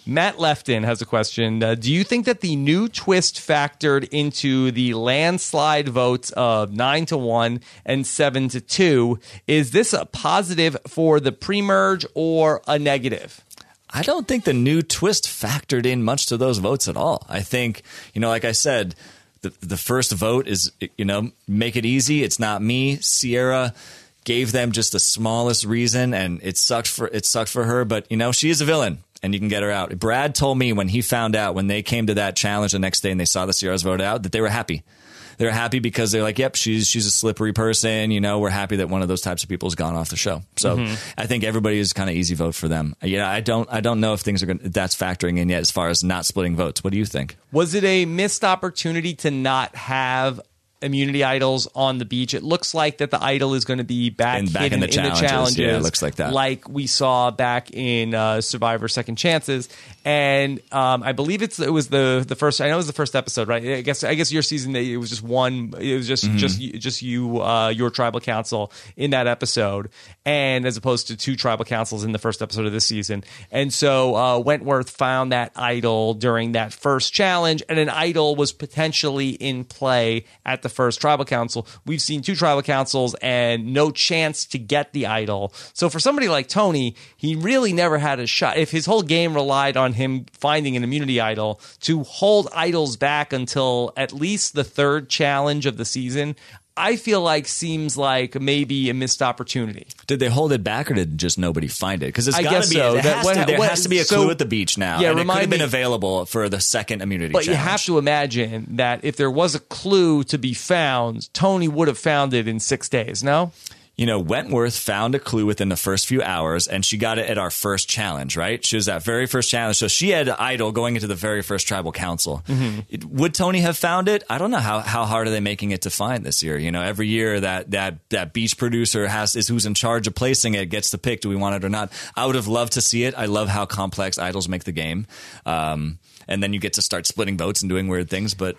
Matt Lefton has a question. Uh, do you think that the new twist factored into the landslide votes of 9 to 1 and 7 to 2? Is this a positive for the pre merge or a negative? I don't think the new twist factored in much to those votes at all. I think, you know, like I said, the the first vote is, you know, make it easy. It's not me. Sierra gave them just the smallest reason, and it sucked for it sucked for her. But you know, she is a villain, and you can get her out. Brad told me when he found out when they came to that challenge the next day and they saw the Sierras voted out that they were happy. they're happy because they're like, yep, she's she's a slippery person. You know, we're happy that one of those types of people has gone off the show. So Mm-hmm. I think everybody is kind of easy vote for them. Yeah, I don't I don't know if things are going that's factoring in yet as far as not splitting votes. What do you think? Was it a missed opportunity to not have immunity idols on the beach? It looks like that the idol is going to be back, In- back hidden in the challenges. challenges. Yeah, it looks like that. Like we saw back in uh, Survivor Second Chances, and um, I believe it's it was the the first. I know it was the first episode, right? I guess I guess your season it was just one. It was just Mm-hmm. just you- just you uh, your tribal council in that episode, and as opposed to two tribal councils in the first episode of this season. And so uh, Wentworth found that idol during that first challenge, and an idol was potentially in play at the first tribal council. We've seen two tribal councils and no chance to get the idol. So for somebody like Tony, he really never had a shot. If his whole game relied on him finding an immunity idol to hold idols back until at least the third challenge of the season. I feel like seems like maybe a missed opportunity. Did they hold it back, or did just nobody find it? Because it's got to be. so. It That- has what- to, there what- has to be a so- clue at the beach now. Yeah, and it could have been me- available for the second immunity. But you have to imagine that if there was a clue to be found, Tony would have found it in six days. No, you know, Wentworth found a clue within the first few hours, and she got it at our first challenge, right? She was that very first challenge. So she had idol going into the very first tribal council. Mm-hmm. It- would Tony have found it? I don't know how, how hard are they making it to find this year. You know, every year that that that beach producer has is who's in charge of placing it gets to pick do we want it or not. I would have loved to see it. I love how complex idols make the game, um, and then you get to start splitting votes and doing weird things, but.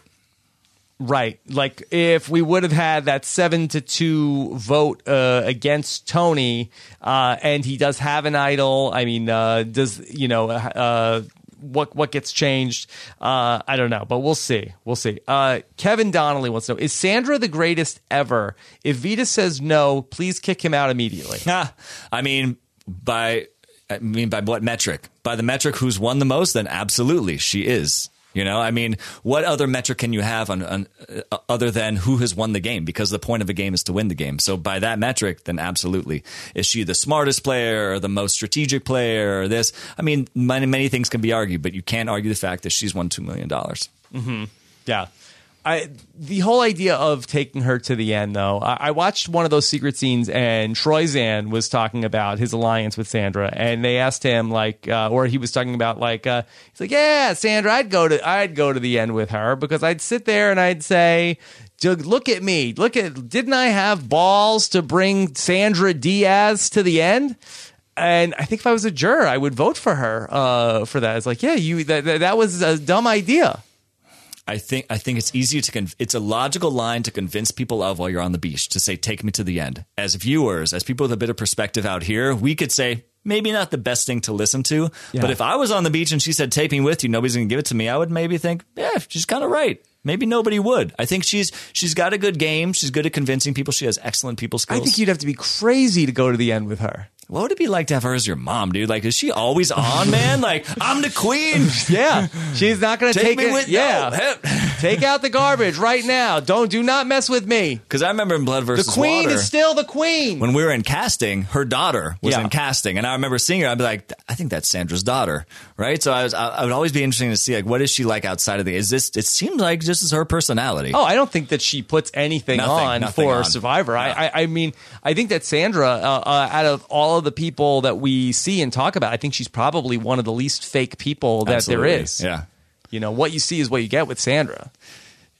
Right? Like if we would have had that seven to two vote uh, against Tony, uh, and he does have an idol. I mean, uh, does you know? Uh, what what gets changed? Uh, I don't know, but we'll see. We'll see. Uh, Kevin Donnelly wants to know: Is Sandra the greatest ever? If Vytas says no, please kick him out immediately. I mean, by I mean by what metric? By the metric who's won the most, then absolutely she is. You know, I mean, what other metric can you have on, on uh, other than who has won the game? Because the point of a game is to win the game. So by that metric, then absolutely, is she the smartest player or the most strategic player or this? I mean, many many things can be argued, but you can't argue the fact that she's won two million dollars. Yeah. I the whole idea of taking her to the end though. I, I watched one of those secret scenes and Troyzan was talking about his alliance with Sandra and they asked him like uh, or he was talking about like uh, he's like yeah Sandra I'd go to I'd go to the end with her because I'd sit there and I'd say "Doug, look at me look at didn't I have balls to bring Sandra Diaz to the end and I think if I was a juror, I would vote for her uh, for that. It's like, yeah, you that, that, that was a dumb idea. I think I think it's easy to con- it's a logical line to convince people of while you're on the beach to say take me to the end. As viewers, as people with a bit of perspective out here, we could say maybe not the best thing to listen to, Yeah. but if I was on the beach and she said take me with you, nobody's going to give it to me, I would maybe think, yeah, she's kind of right. Maybe nobody would. I think she's she's got a good game. She's good at convincing people. She has excellent people skills. I think you'd have to be crazy to go to the end with her. What would it be like to have her as your mom, dude? Like, is she always on, man? Like, I'm the queen. Yeah, she's not going to Take take, me it. with yeah, no. take out the garbage right now. Don't do not mess with me. Because I remember in Blood versus The queen Water, is still the queen. when we were in casting, her daughter was Yeah. in casting, and I remember seeing her. I'd be like, I think that's Sandra's daughter, right? So I was, I, I would always be interesting to see like what is she like outside of the? Is this? It seems like this is her personality. Oh, I don't think that she puts anything Nothing, on nothing for on. Survivor. I, No. I, I mean, I think that Sandra, uh, uh, out of all of the people that we see and talk about, I think she's probably one of the least fake people that Absolutely. there is. Yeah, You know, what you see is what you get with Sandra.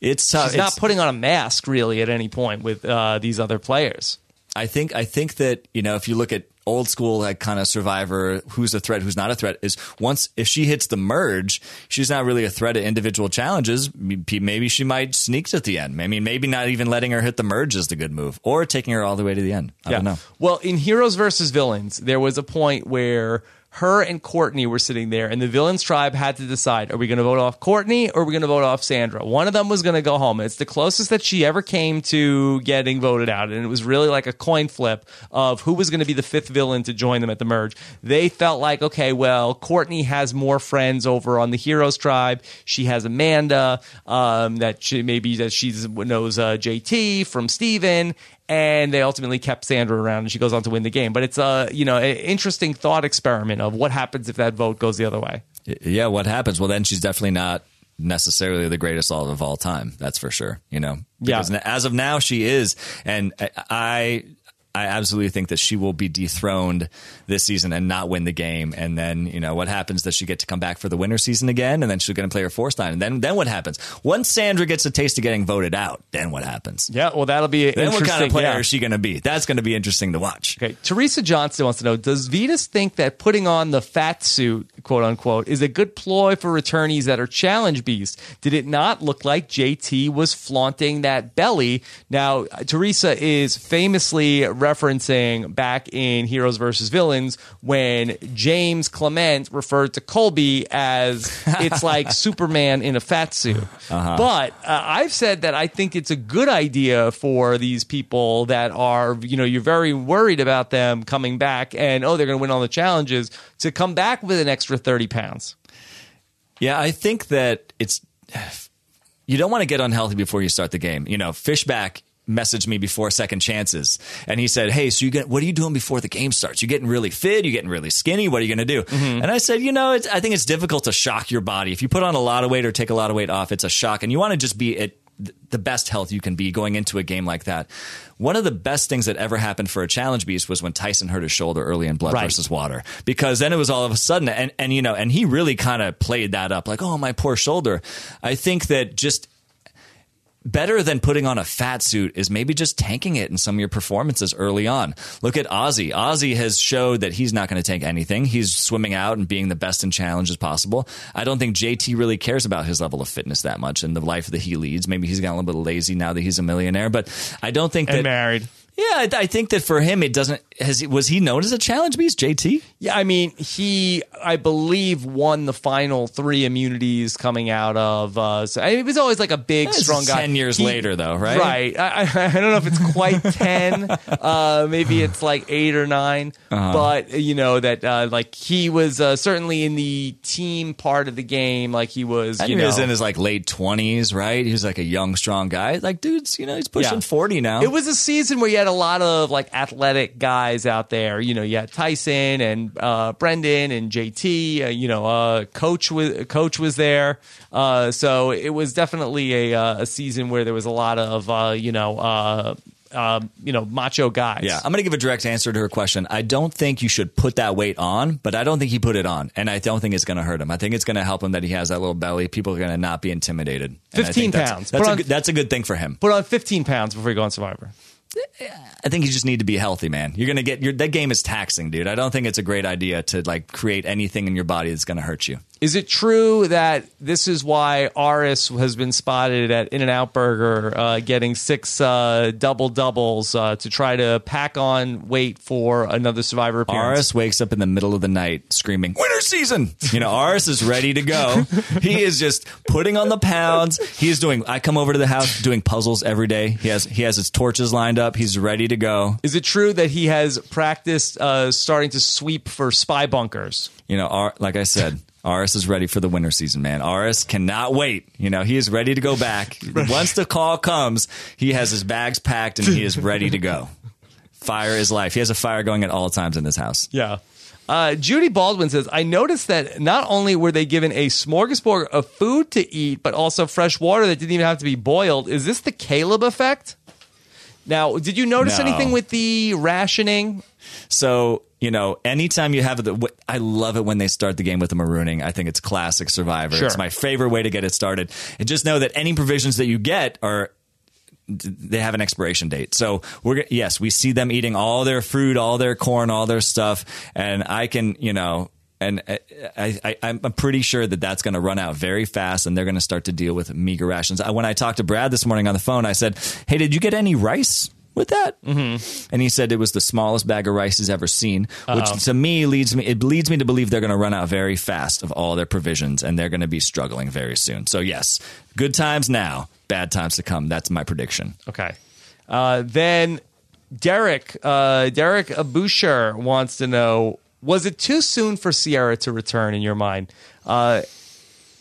it's tough. She's not Uh, putting on a mask really at any point with uh, these other players. I think I think that you know if you look at old school like kind of survivor who's a threat who's not a threat is once if she hits the merge she's not really a threat at individual challenges. Maybe she might sneak to the end. I mean maybe not even letting her hit the merge is the good move or taking her all the way to the end. I don't know. Well, in Heroes versus Villains, there was a point where her and Courtney were sitting there, and the villains tribe had to decide: Are we going to vote off Courtney or are we going to vote off Sandra? One of them was going to go home. It's the closest that she ever came to getting voted out, and it was really like a coin flip of who was going to be the fifth villain to join them at the merge. They felt like, okay, well, Courtney has more friends over on the Heroes tribe. She has Amanda, um, that she maybe that she knows uh, JT from Steven and they ultimately kept Sandra around, and she goes on to win the game. But it's a you know an interesting thought experiment of what happens if that vote goes the other way. yeah what happens well then she's definitely not necessarily the greatest of all time. That's for sure. You know, Yeah. because as of now she is, and I I absolutely think that she will be dethroned this season and not win the game. And then, you know, what happens? Does she get to come back for the winter season again? And then she's going to play her fourth time. And then, then what happens? Once Sandra gets a taste of getting voted out, then what happens? Yeah, well, that'll be Then what interesting. kind of player yeah. is she going to be? That's going to be interesting to watch. Okay, Teresa Johnson wants to know: Does Vytas think that putting on the fat suit, quote unquote, is a good ploy for returnees that are challenge beasts? Did it not look like JT was flaunting that belly? Now, Teresa is famously referencing back in Heroes versus Villains when James Clement referred to Colby as it's like Superman in a fat suit. But uh, I've said that I think it's a good idea for these people that are, you know, you're very worried about them coming back and, oh, they're going to win all the challenges to come back with an extra 30 pounds. Yeah, I think that it's you don't want to get unhealthy before you start the game. You know, Fishbach messaged me before second chances. And he said hey so you get what are you doing before the game starts? You getting really fit you getting really skinny what are you going to do mm-hmm. and i said you know it's, i think it's difficult to shock your body. If you put on a lot of weight or take a lot of weight off it's a shock and you want to just be at the best health you can be going into a game like that. One of the best things that ever happened for a challenge beast was when Tyson hurt his shoulder early in Blood Right. versus Water because then it was all of a sudden and and you know and he really kind of played that up like oh my poor shoulder. I think that just better than putting on a fat suit is maybe just tanking it in some of your performances early on. Look at Ozzy. Ozzy has showed that he's not going to tank anything. He's swimming out and being the best in challenges possible. I don't think JT really cares about his level of fitness that much and the life that he leads. Maybe he's gotten a little bit lazy now that he's a millionaire, but I don't think that married. yeah, I, I think that for him, it doesn't. Has he, was he known as a challenge beast? JT. Yeah, I mean, he, I believe, won the final three immunities coming out of. Uh, so, I mean, he was always like a big, That's strong guy. 10 years He- later, though, right? Right. I, I, I don't know if it's quite ten. uh, maybe it's like eight or 9 Uh-huh. But you know that uh, like he was uh, certainly in the team part of the game. Like he was, you he was in his like late twenties, right? He was like a young, strong guy. Like, dude's, you know, he's pushing Yeah. forty now. It was a season where you had a lot of like athletic guys out there. You know, you had Tyson and uh, Brendan and JT. Uh, you know, uh, coach was coach was there. Uh, so it was definitely a, uh, a season where there was a lot of uh, you know uh, uh, you know macho guys. Yeah, I'm going to give a direct answer to her question. I don't think you should put that weight on, but I don't think he put it on, and I don't think it's going to hurt him. I think it's going to help him that he has that little belly. People are going to not be intimidated. And I 15 think that's- pounds. That's Put a, on- that's a good thing for him. Put on 15 pounds before you go on Survivor. I think you just need to be healthy, man. You're to get your that game is taxing, dude. I don't think it's a great idea to like create anything in your body that's to hurt you. Is it true that this is why Aras has been spotted at In and Out Burger uh, getting six uh, double doubles uh, to try to pack on weight for another Survivor appearance? Aras wakes up in the middle of the night screaming, Winter season! You know, Aras is ready to go. He is just putting on the pounds. He is doing I come over to the house doing puzzles every day. He has he has his torches lined up. He's ready to go. Is it true that he has practiced uh, starting to sweep for spy bunkers? You know, Ar- like I said, Aras is ready for the winter season, man. Aras cannot wait. You know, he is ready to go back. Once the call comes, he has his bags packed and he is ready to go. Fire is life. He has a fire going at all times in this house. Yeah. Uh, Judy Baldwin says, I noticed that not only were they given a smorgasbord of food to eat, but also fresh water that didn't even have to be boiled. Is this the Caleb effect? Now, did you notice No. anything with the rationing? So, you know, anytime you have the, I love it when they start the game with the marooning. I think it's classic Survivor. Sure. It's my favorite way to get it started. And just know that any provisions that you get are, they have an expiration date. So we're, yes, we see them eating all their fruit, all their corn, all their stuff. And I can, you know, and I, I, I'm pretty sure that that's going to run out very fast, and they're going to start to deal with meager rations. I- When I talked to Brad this morning on the phone, I said, "Hey, did you get any rice with that?" Mm-hmm. And he said it was the smallest bag of rice he's ever seen, which to me leads me it leads me to believe they're going to run out very fast of all their provisions, and they're going to be struggling very soon. So yes, good times now, bad times to come. That's my prediction. Okay. Uh, then Derek, uh, Derek Abusher wants to know Was it too soon for Sierra to return in your mind? Uh,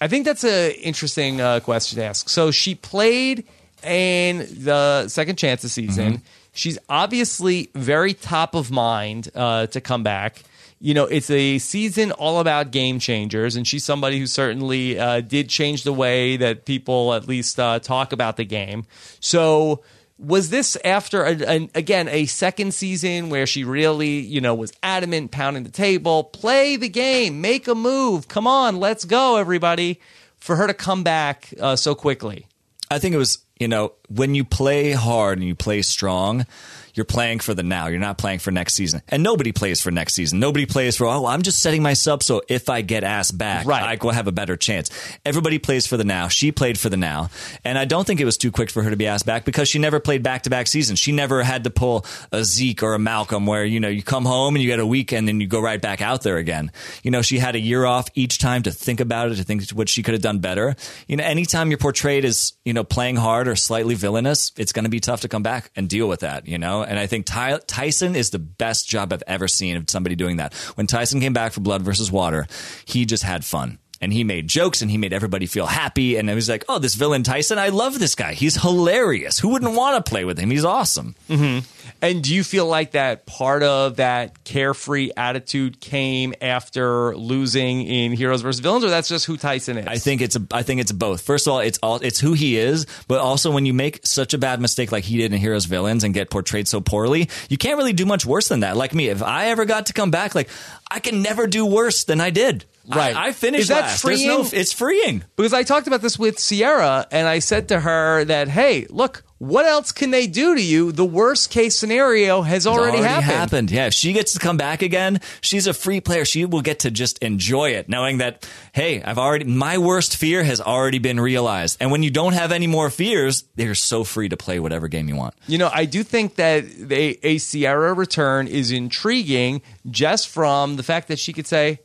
I think that's an interesting uh, question to ask. So she played in the second chances season. She's obviously very top of mind uh, to come back. you know, it's a season all about game changers, and she's somebody who certainly uh, did change the way that people at least uh, talk about the game. So was this after a, a, again a second season where she really you know was adamant pounding the table play the game make a move come on let's go everybody for her to come back uh, so quickly I think it was, you know, when you play hard and you play strong, you're playing for the now. You're not playing for next season. And nobody plays for next season. Nobody plays for, oh, I'm just setting myself up so if I get asked back, Right. I will have a better chance. Everybody plays for the now. She played for the now. And I don't think it was too quick for her to be asked back because she never played back to back seasons. She never had to pull a Zeke or a Malcolm where, you know, you come home and you get a weekend and then you go right back out there again. You know, she had a year off each time to think about it, to think what she could have done better. You know, anytime you're portrayed as, you know, playing hard or slightly villainous, it's going to be tough to come back and deal with that, you know? And I think Ty- Tyson is the best job I've ever seen of somebody doing that. When Tyson came back for Blood versus Water, he just had fun. And he made jokes and he made everybody feel happy. And it was like, oh, this villain Tyson, I love this guy. He's hilarious. Who wouldn't want to play with him? He's awesome. Mm-hmm. And do you feel like that part of that carefree attitude came after losing in Heroes versus Villains, or that's just who Tyson is? I think it's a, I think it's both. First of all, it's all it's who he is, but also when you make such a bad mistake like he did in Heroes Villains and get portrayed so poorly, you can't really do much worse than that. Like me, if I ever got to come back, like I can never do worse than I did. Right. I, I finished Is that last. There's no, freeing? it's freeing. because I talked about this with Sierra, and I said to her that, hey, look, what else can they do to you? The worst case scenario has It's already, happened. Yeah, if she gets to come back again, she's a free player. She will get to just enjoy it, knowing that, hey, I've already my worst fear has already been realized. And when you don't have any more fears, you're so free to play whatever game you want. You know, I do think that a, a Sierra return is intriguing just from the fact that she could say,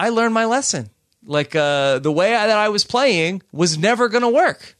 I learned my lesson. Like uh, the way I, that I was playing was never going to work.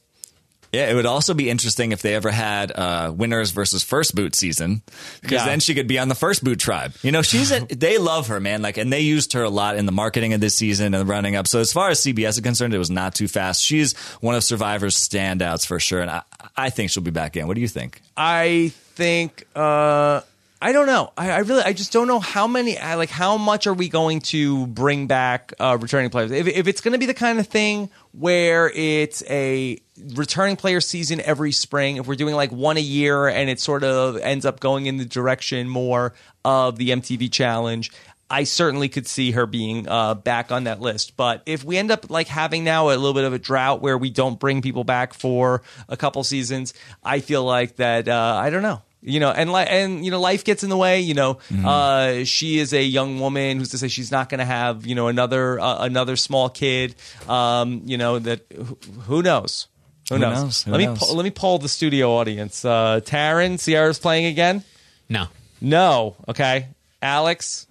Yeah, it would also be interesting if they ever had uh, winners versus first boot season, because Yeah. then she could be on the first boot tribe. You know, she's a, they love her, man. Like, and they used her a lot in the marketing of this season and the running up. So as far as CBS is concerned, it was not too fast. She's one of Survivor's standouts for sure, and I, I think she'll be back in. What do you think? I think uh, I don't know. I, I really, I just don't know how many, like, how much are we going to bring back uh, returning players? If, if it's going to be the kind of thing where it's a returning player season every spring, if we're doing like one a year and it sort of ends up going in the direction more of the MTV challenge. I certainly could see her being uh, back on that list. But if we end up like having now a little bit of a drought where we don't bring people back for a couple seasons, I feel like that. Uh, I don't know. You know, and li- and you know, life gets in the way. You know, uh, she is a young woman who's to say she's not going to have you know another uh, another small kid. Um, you know that who, who knows. Who, Who knows? knows? Who let me knows? po- let me poll the studio audience. Uh, Taryn, Ciera's playing again. No. No. Okay. Alex.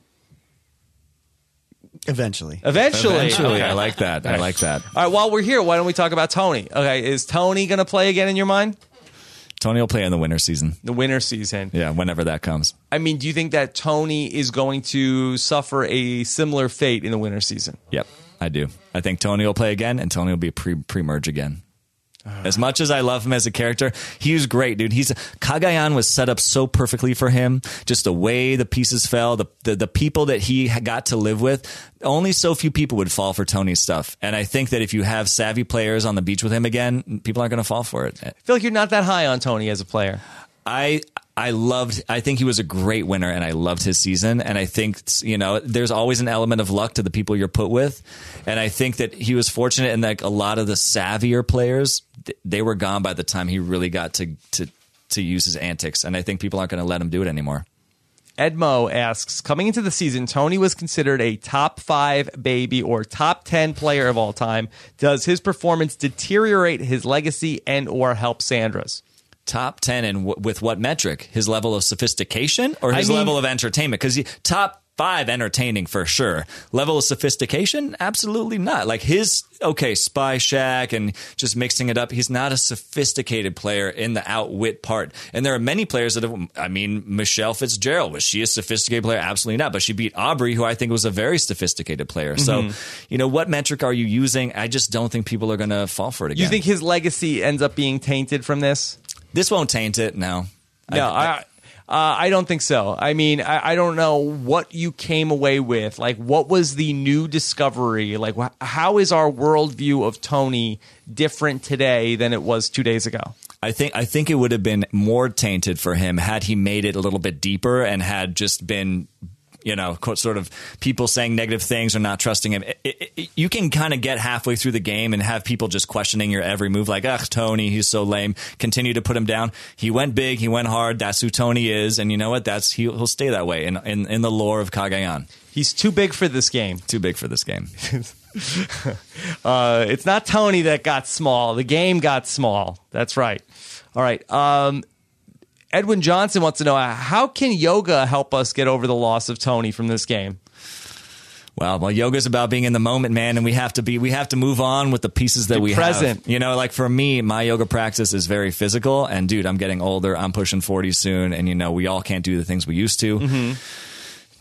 Eventually. Eventually. Eventually, Okay. I like that. I like that. All right. While we're here, why don't we talk about Tony? Okay. Is Tony going to play again in your mind? Tony will play in the winter season. The winter season. Yeah, whenever that comes. I mean, do you think that Tony is going to suffer a similar fate in the winter season? Yep, I do. I think Tony will play again, and Tony will be pre pre merge again. As much as I love him as a character, he was great, dude. He's Cagayan was set up so perfectly for him. Just the way the pieces fell, the, the the people that he got to live with. Only so few people would fall for Tony's stuff, and I think that if you have savvy players on the beach with him again, people aren't going to fall for it. I feel like you're not that high on Tony as a player. I I loved I think he was a great winner and I loved his season and I think you know there's always an element of luck to the people you're put with and I think that he was fortunate in that a lot of the savvier players they were gone by the time he really got to to to use his antics and I think people aren't going to let him do it anymore. Edmo asks, coming into the season, Tony was considered a top five baby or top 10 player of all time. Does his performance deteriorate his legacy and or help Sandra's? Top 10 and w- with what metric? His level of sophistication or his I mean- level of entertainment? Because top five entertaining for sure. Level of sophistication? Absolutely not. Like his, okay, Spy Shack and just mixing it up. He's not a sophisticated player in the outwit part. And there are many players that have, I mean, Michelle Fitzgerald, was she a sophisticated player? Absolutely not. But she beat Aubrey, who I think was a very sophisticated player. Mm-hmm. So, you know, what metric are you using? I just don't think people are going to fall for it again. You think his legacy ends up being tainted from this? This won't taint it? No. No, I, Uh, I don't think so. I mean, I, I don't know what you came away with. Like, what was the new discovery? Like, wh- how is our worldview of Tony different today than it was two days ago? I think I think it would have been more tainted for him had he made it a little bit deeper and had just been you know, quote sort of people saying negative things or not trusting him. It, it, it, you can kind of get halfway through the game and have people just questioning your every move, like, ugh, Tony, he's so lame. Continue to put him down. He went big, he went hard. That's who Tony is, and you know what? That's he, will stay that way in, in in the lore of Cagayan. He's too big for this game. Too big for this game. uh, it's not Tony that got small. The game got small. That's right. All right. Um, Edwin Johnson wants to know how can yoga help us get over the loss of Tony from this game? Well, well, yoga's about being in the moment, man, and we have to be we have to move on with the pieces that be we present. have. You know, like for me, my yoga practice is very physical, and dude, I'm getting older. I'm pushing 40 soon, and you know, we all can't do the things we used to. Mm-hmm.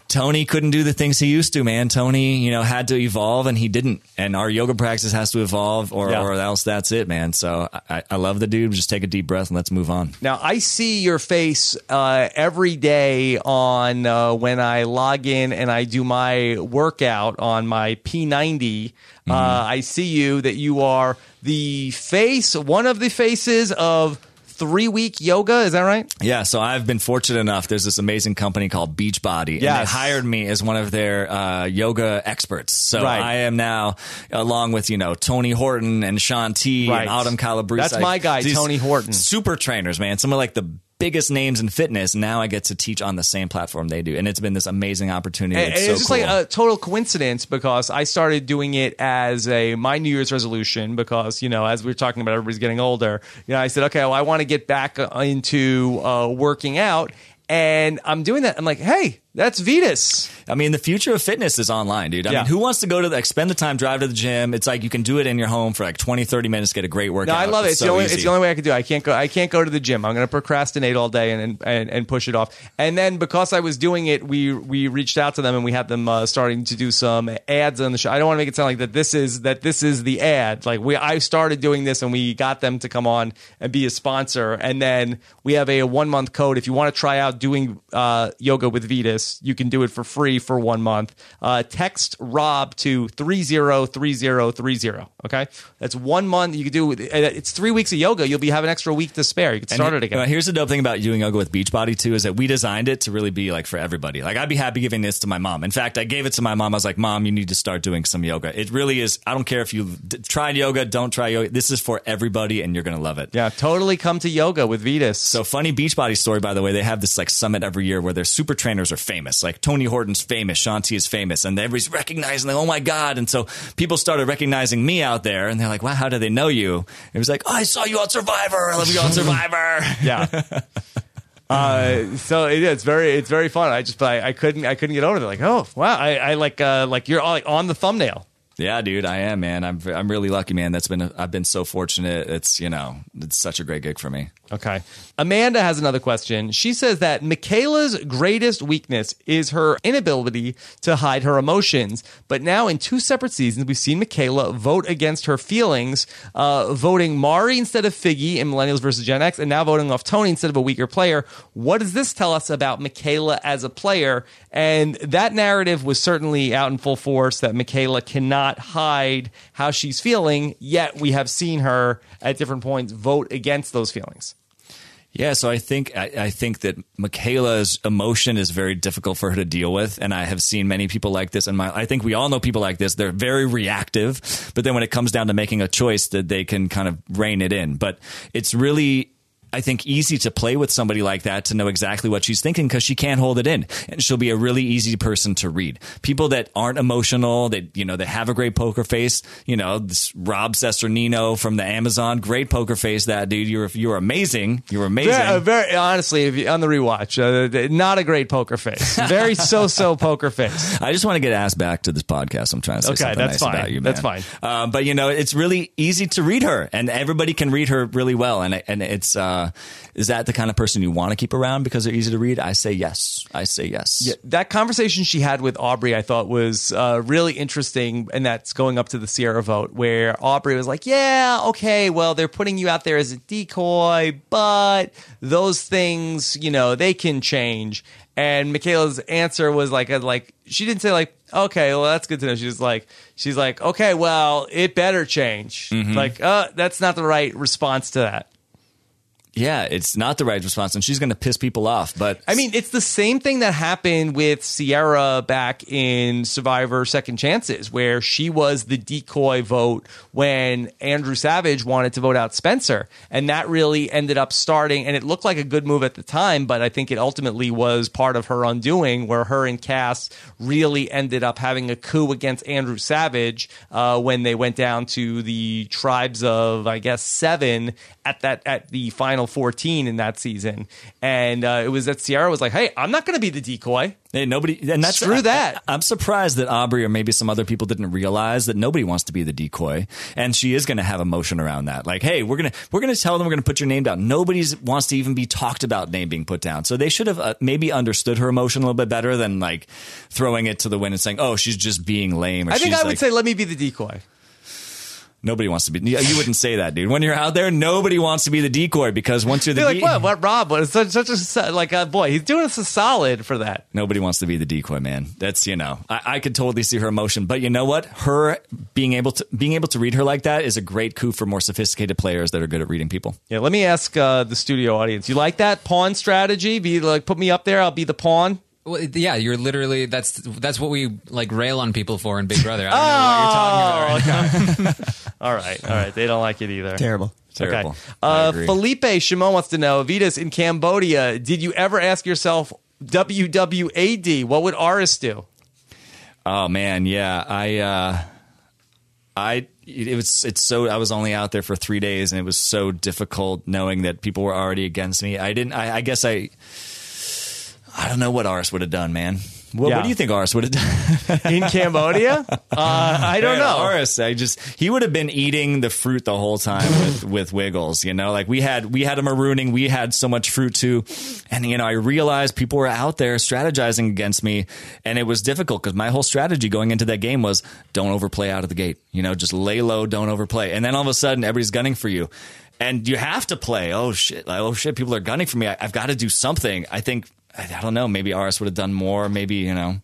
Tony couldn't do the things he used to, man. Tony, you know, had to evolve and he didn't. And our yoga practice has to evolve or, yeah. or else that's it, man. So I, I, love the dude. Just take a deep breath and let's move on. Now, I see your face uh, every day on uh, when I log in and I do my workout on my P90. Mm-hmm. Uh, I see you that you are the face, one of the faces of three week yoga. Is that right? Yeah. So I've been fortunate enough. There's this amazing company called Beachbody. Yeah. And they hired me as one of their uh, yoga experts. So right. I am now, along with, you know, Tony Horton and Shaun T right. and Autumn Calabrese. That's my guy, Tony Horton. Super trainers, man. Some of like the biggest names in fitness. Now I get to teach on the same platform they do, and it's been this amazing opportunity. And, it's, and so it's just cool. like a total coincidence because I started doing it as a my New Year's resolution because you know as we were talking about everybody's getting older. You know, I said, okay, well, I want to get back into uh, working out, and I'm doing that. I'm like, hey, that's Vytas. I mean, the future of fitness is online, dude. I Yeah. mean, who wants to go to the, like, spend the time, drive to the gym? It's like you can do it in your home for like 20, 30 minutes, get a great workout. No, I love it. It's, so the only it's the only way I can do it. I can't go I can't go to the gym. I'm going to procrastinate all day and, and and push it off. And then because I was doing it, we we reached out to them and we had them uh, starting to do some ads on the show. I don't want to make it sound like that this is that this is the ad. Like we I started doing this and we got them to come on and be a sponsor. And then we have a, one month code if you want to try out doing uh, yoga with Vytas, you can do it for free for one month. Uh, text Rob to three zero three zero three zero. Okay, that's one month. You can do it, it's three weeks of yoga. You'll be have an extra week to spare. You can start And it again. uh, here's the dope thing about doing yoga with Beachbody too is that we designed it to really be like for everybody. Like I'd be happy giving this to my mom. In fact, I gave it to my mom. I was like, "Mom, you need to start doing some yoga." It really is. I don't care if you d- tried yoga, don't try yoga. This is for everybody, and you're gonna love it. yeah, totally come to yoga with Vytas. So funny Beachbody story, by the way. They have this like summit every year where their super trainers are famous. Like Tony Horton's famous, Shaun T is famous, and everybody's recognizing, like, oh my god! And so people started recognizing me out there, and they're like, wow, how do they know you? It was like, oh, I saw you on Survivor. I love you on Survivor. yeah. Uh, so it, it's very it's very fun. I just I, I couldn't I couldn't get over it. Like oh wow I, I like uh, like you're all, like on the thumbnail. Yeah, dude, I am, man. I'm I'm really lucky, man. That's been I've been so fortunate. It's you know, it's such a great gig for me. Okay. Amanda has another question. She says that Michaela's greatest weakness is her inability to hide her emotions. But now, in two separate seasons, we've seen Michaela vote against her feelings, uh, voting Mari instead of Figgy in Millennials versus Gen X, and now voting off Tony instead of a weaker player. What does this tell us about Michaela as a player? And that narrative was certainly out in full force that Michaela cannot hide how she's feeling, yet we have seen her at different points vote against those feelings. Yeah, so I think I, I think that Michaela's emotion is very difficult for her to deal with, and I have seen many people like this. And my, I think we all know people like this. They're very reactive, but then when it comes down to making a choice, that they can kind of rein it in. But it's really I think easy to play with somebody like that to know exactly what she's thinking because she can't hold it in and she'll be a really easy person to read. People that aren't emotional, that you know, that have a great poker face, you know, this Rob Cesternino from the Amazon, great poker face. That dude, you're you're amazing. You're amazing. Very, uh, very honestly, if you, on the rewatch, uh, not a great poker face. Very so-so poker face. I just want to get asked back to this podcast. I'm trying to say Okay, something that's nice fine. about you, man. That's fine. Uh, but you know, it's really easy to read her, and everybody can read her really well. And and it's uh, uh, is that the kind of person you want to keep around because they're easy to read? I say yes. I say yes. Yeah, that conversation she had with Aubrey, I thought was uh, really interesting, and that's going up to the Ciera vote, where Aubrey was like, "Yeah, okay, well, they're putting you out there as a decoy, but those things, you know, they can change." And Michaela's answer was like, like she didn't say like, "Okay, well, that's good to know." She was like, she's like, "Okay, well, it better change." Like, uh, that's not the right response to that. Yeah, it's not the right response, and she's going to piss people off. But I mean, it's the same thing that happened with Ciera back in Survivor Second Chances, where she was the decoy vote when Andrew Savage wanted to vote out Spencer. And that really ended up starting, and it looked like a good move at the time, but I think it ultimately was part of her undoing, where her and Kass really ended up having a coup against Andrew Savage uh, when they went down to the tribes of, I guess, seven at that at the final 14 in that season. And uh, it was that Ciera was like, hey, I'm not going to be the decoy. Hey, nobody, and that's Screw that. I, am surprised that Aubrey or maybe some other people didn't realize that nobody wants to be the decoy, and she is going to have emotion around that. Like, hey, we're gonna we're gonna tell them we're gonna put your name down. Nobody wants to even be talked about name being put down. So they should have uh, maybe understood her emotion a little bit better than like throwing it to the wind and saying, oh, she's just being lame. Or I think I would like- say, let me be the decoy. Nobody wants to be. You wouldn't say that, dude. When you're out there, nobody wants to be the decoy because once you're the They're like, de- what? What, Rob? What? It's such, such a, like, uh, boy, he's doing us a solid for that. Nobody wants to be the decoy, man. That's you know, I, I could totally see her emotion, but you know what? Her being able to being able to read her like that is a great coup for more sophisticated players that are good at reading people. Yeah, let me ask uh, the studio audience. You like that pawn strategy? Be like, put me up there. I'll be the pawn. Well, yeah, you're literally that's that's what we like rail on people for in Big Brother. I don't know what you're talking about. Right now. All right, all right. They don't like it either. Terrible. Terrible. Okay. Uh. Felipe Shimon wants to know, Vytas in Cambodia, did you ever ask yourself WWAD? What would Aras do? Oh man, yeah. I uh I it was it's so I was only out there for three days and it was so difficult knowing that people were already against me. I didn't I, I guess I I don't know what Aras would have done, man. What, Yeah. what do you think Aras would have done? In Cambodia? uh, I don't Man, know. Aras, I just he would have been eating the fruit the whole time with, with Wiggles. You know, like we had we had a marooning, we had so much fruit too, and you know I realized people were out there strategizing against me, and it was difficult because my whole strategy going into that game was don't overplay out of the gate. You know, just lay low, don't overplay, and then all of a sudden everybody's gunning for you. And you have to play. Oh shit! Oh shit! People are gunning for me. I, I've got to do something. I think I, don't know. Maybe Aras would have done more. Maybe you know,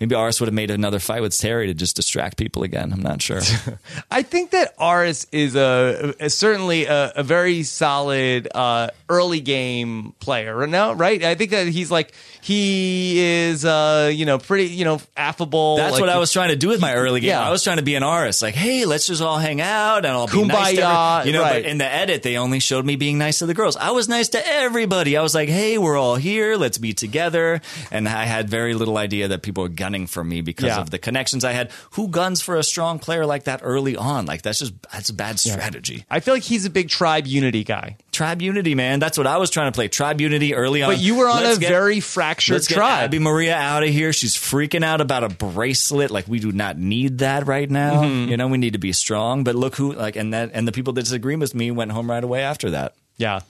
maybe Aras would have made another fight with Terry to just distract people again. I'm not sure. I think that Aras is a, a certainly a, a very solid uh, early game player. No, right? I think that he's like he is, uh, you know, pretty, you know, affable. That's like- what I was trying to do with my early game. Yeah. I was trying to be an artist, like, hey, let's just all hang out and I'll be nice to Kumbaya, every- you know. right. But in the edit, they only showed me being nice to the girls. I was nice to everybody. I was like, hey, we're all here. Let's be together. And I had very little idea that people were gunning for me because Yeah. of the connections I had. Who guns for a strong player like that early on? Like that's just that's a bad strategy. I feel like he's a big tribe unity guy. Tribe unity, man. That's what I was trying to play. Tribe unity early on. But you were on Let's a get- very fractured Let's get tribe. Abby Maria out of here. She's freaking out about a bracelet. Like we do not need that right now. Mm-hmm. You know, we need to be strong. But look who like and that and the people that disagree with me went home right away after that. Yeah.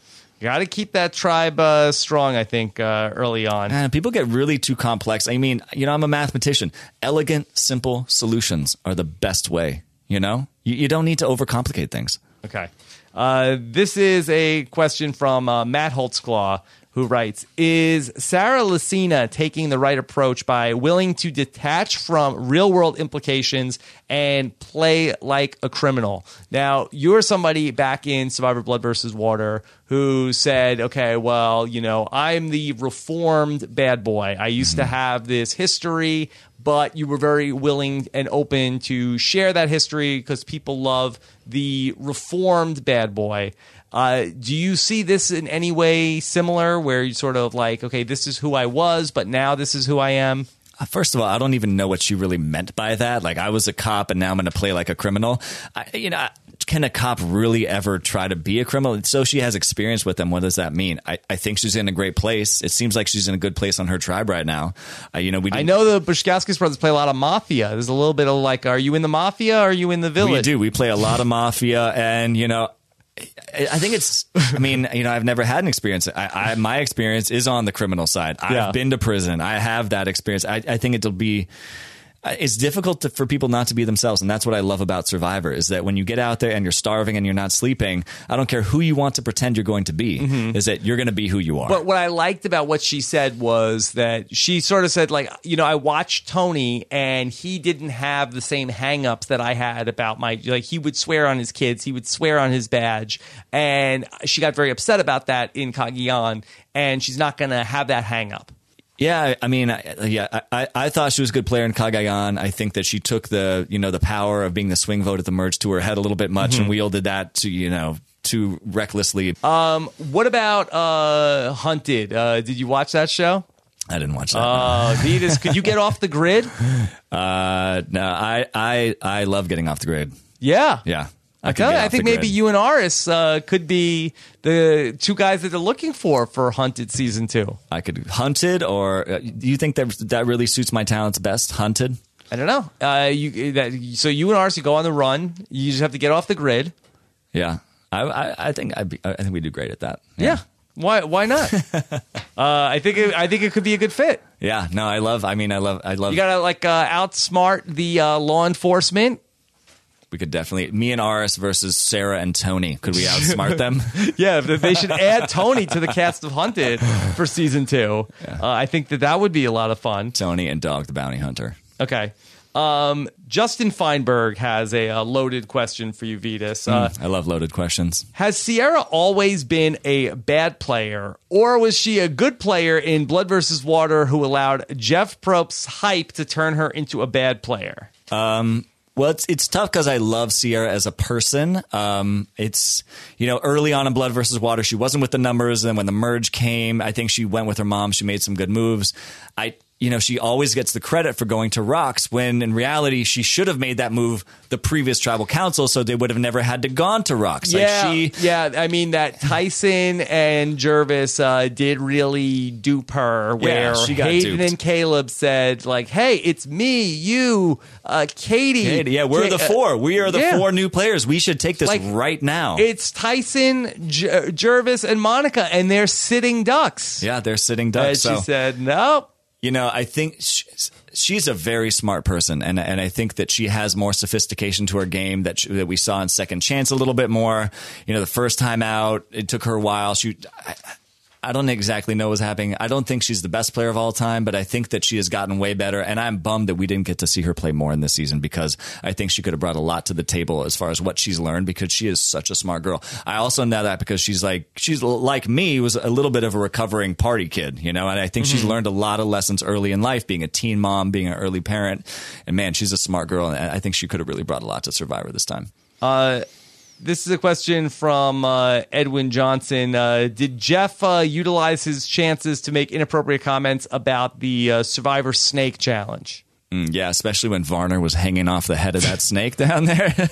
Got to keep that tribe uh, strong, I think, uh, early on. Man, people get really too complex. I mean, you know, I'm a mathematician. Elegant, simple solutions are the best way. You know, you, you don't need to overcomplicate things. Okay. Uh, this is a question from uh, Matt Holtzclaw, who writes Is Sarah Lacina taking the right approach by willing to detach from real world implications and play like a criminal? Now, you're somebody back in Survivor Blood versus Water who said, okay, well, you know, I'm the reformed bad boy. I used to mm-hmm. have this history, but you were very willing and open to share that history because people love the reformed bad boy. Uh, do you see this in any way similar where you sort of like, okay, this is who I was, but now this is who I am? Uh, First of all, I don't even know what she really meant by that. Like, I was a cop, and now I'm going to play like a criminal. I, you know, can a cop really ever try to be a criminal? So she has experience with them. What does that mean? I, I think she's in a great place. It seems like she's in a good place on her tribe right now. Uh, you know, we I know the Baskauskas brothers play a lot of mafia. There's a little bit of like, are you in the mafia? Or are you in the village? We do. We play a lot of mafia, and you know, I think it's. I mean, you know, I've never had an experience. I, I my experience is on the criminal side. I've Yeah. been to prison. I have that experience. I, I think it'll be. Uh, It's difficult to, for people not to be themselves, and that's what I love about Survivor. Is that when you get out there and you're starving and you're not sleeping, I don't care who you want to pretend you're going to be. Is that you're going to be who you are? But what I liked about what she said was that she sort of said, like, you know, I watched Tony and he didn't have the same hangups that I had about my, like, he would swear on his kids, he would swear on his badge. And she got very upset about that in Cagayan, and she's not going to have that hang up. Yeah, I- mean, I- yeah, I, I, thought she was a good player in Cagayan. I think that she took the, you know, the power of being the swing vote at the merge to her head a little bit much and wielded that to, you know, too recklessly. Um, what about uh, Hunted? Uh, did you watch that show? I didn't watch that. Uh, Vytas, could you get off the grid? Uh, no, I, I, I love getting off the grid. Yeah. Yeah. I, could I think maybe you and Aras uh, could be the two guys that they're looking for for Hunted season two. I could hunted, or uh, do you think that that really suits my talents best? Hunted. I don't know. Uh, you that so you and Aras you go on the run. You just have to get off the grid. Yeah, I, I, I think I'd be, I think we do great at that. Yeah. Why? Why not? uh, I think it, I think it could be a good fit. yeah. No, I love. I mean, I love. I love. You gotta like uh, outsmart the uh, law enforcement. We could definitely me and Aras versus Sarah and Tony. Could we outsmart them? Yeah, they should add Tony to the cast of Hunted for season two. Uh, I think that that would be a lot of fun. Tony and Dog the Bounty Hunter. Okay. Um, Justin Feinberg has a, uh loaded question for you, Vytas. Uh, I love loaded questions. Has Ciera always been a bad player, or was she a good player in Blood versus Water who allowed Jeff Probst's hype to turn her into a bad player? Well, it's it's tough because I love Ciera as a person. Um, it's you know early on in Blood versus Water, she wasn't with the numbers, and when the merge came, I think she went with her mom. She made some good moves. I you know she always gets the credit for going to Rocks when in reality she should have made that move the previous tribal council, so they would have never had to gone to Rocks. yeah, Like she yeah. I mean that Tyson and Gervase uh, did really dupe her. Where she got Hayden duped. and Caleb said like, "Hey, it's me, you, uh, Katie. Hey, yeah, we're Ka- the four. We are the yeah. four new players. We should take this Like, right now. It's Tyson, J- Gervase, and Monica, and they're sitting ducks. yeah, they're sitting And ducks. she said, "Nope." You know, I think she's, a very smart person, and and I think that she has more sophistication to her game that she, that we saw in Second Chance a little bit more. You know, the first time out, it took her a while. She, I, I don't exactly know what's happening. I don't think she's the best player of all time, but I think that she has gotten way better. And I'm bummed that we didn't get to see her play more in this season because I think she could have brought a lot to the table as far as what she's learned because she is such a smart girl. I also know that because she's like she's like me was a little bit of a recovering party kid, you know, and I think she's mm-hmm. learned a lot of lessons early in life, being a teen mom, being an early parent, and man, she's a smart girl, and I think she could have really brought a lot to Survivor this time. Uh, This is a question from uh, Edwin Johnson. Uh, did Jeff uh, utilize his chances to make inappropriate comments about the uh, Survivor Snake Challenge? Mm, yeah, especially when Varner was hanging off the head of that snake down there.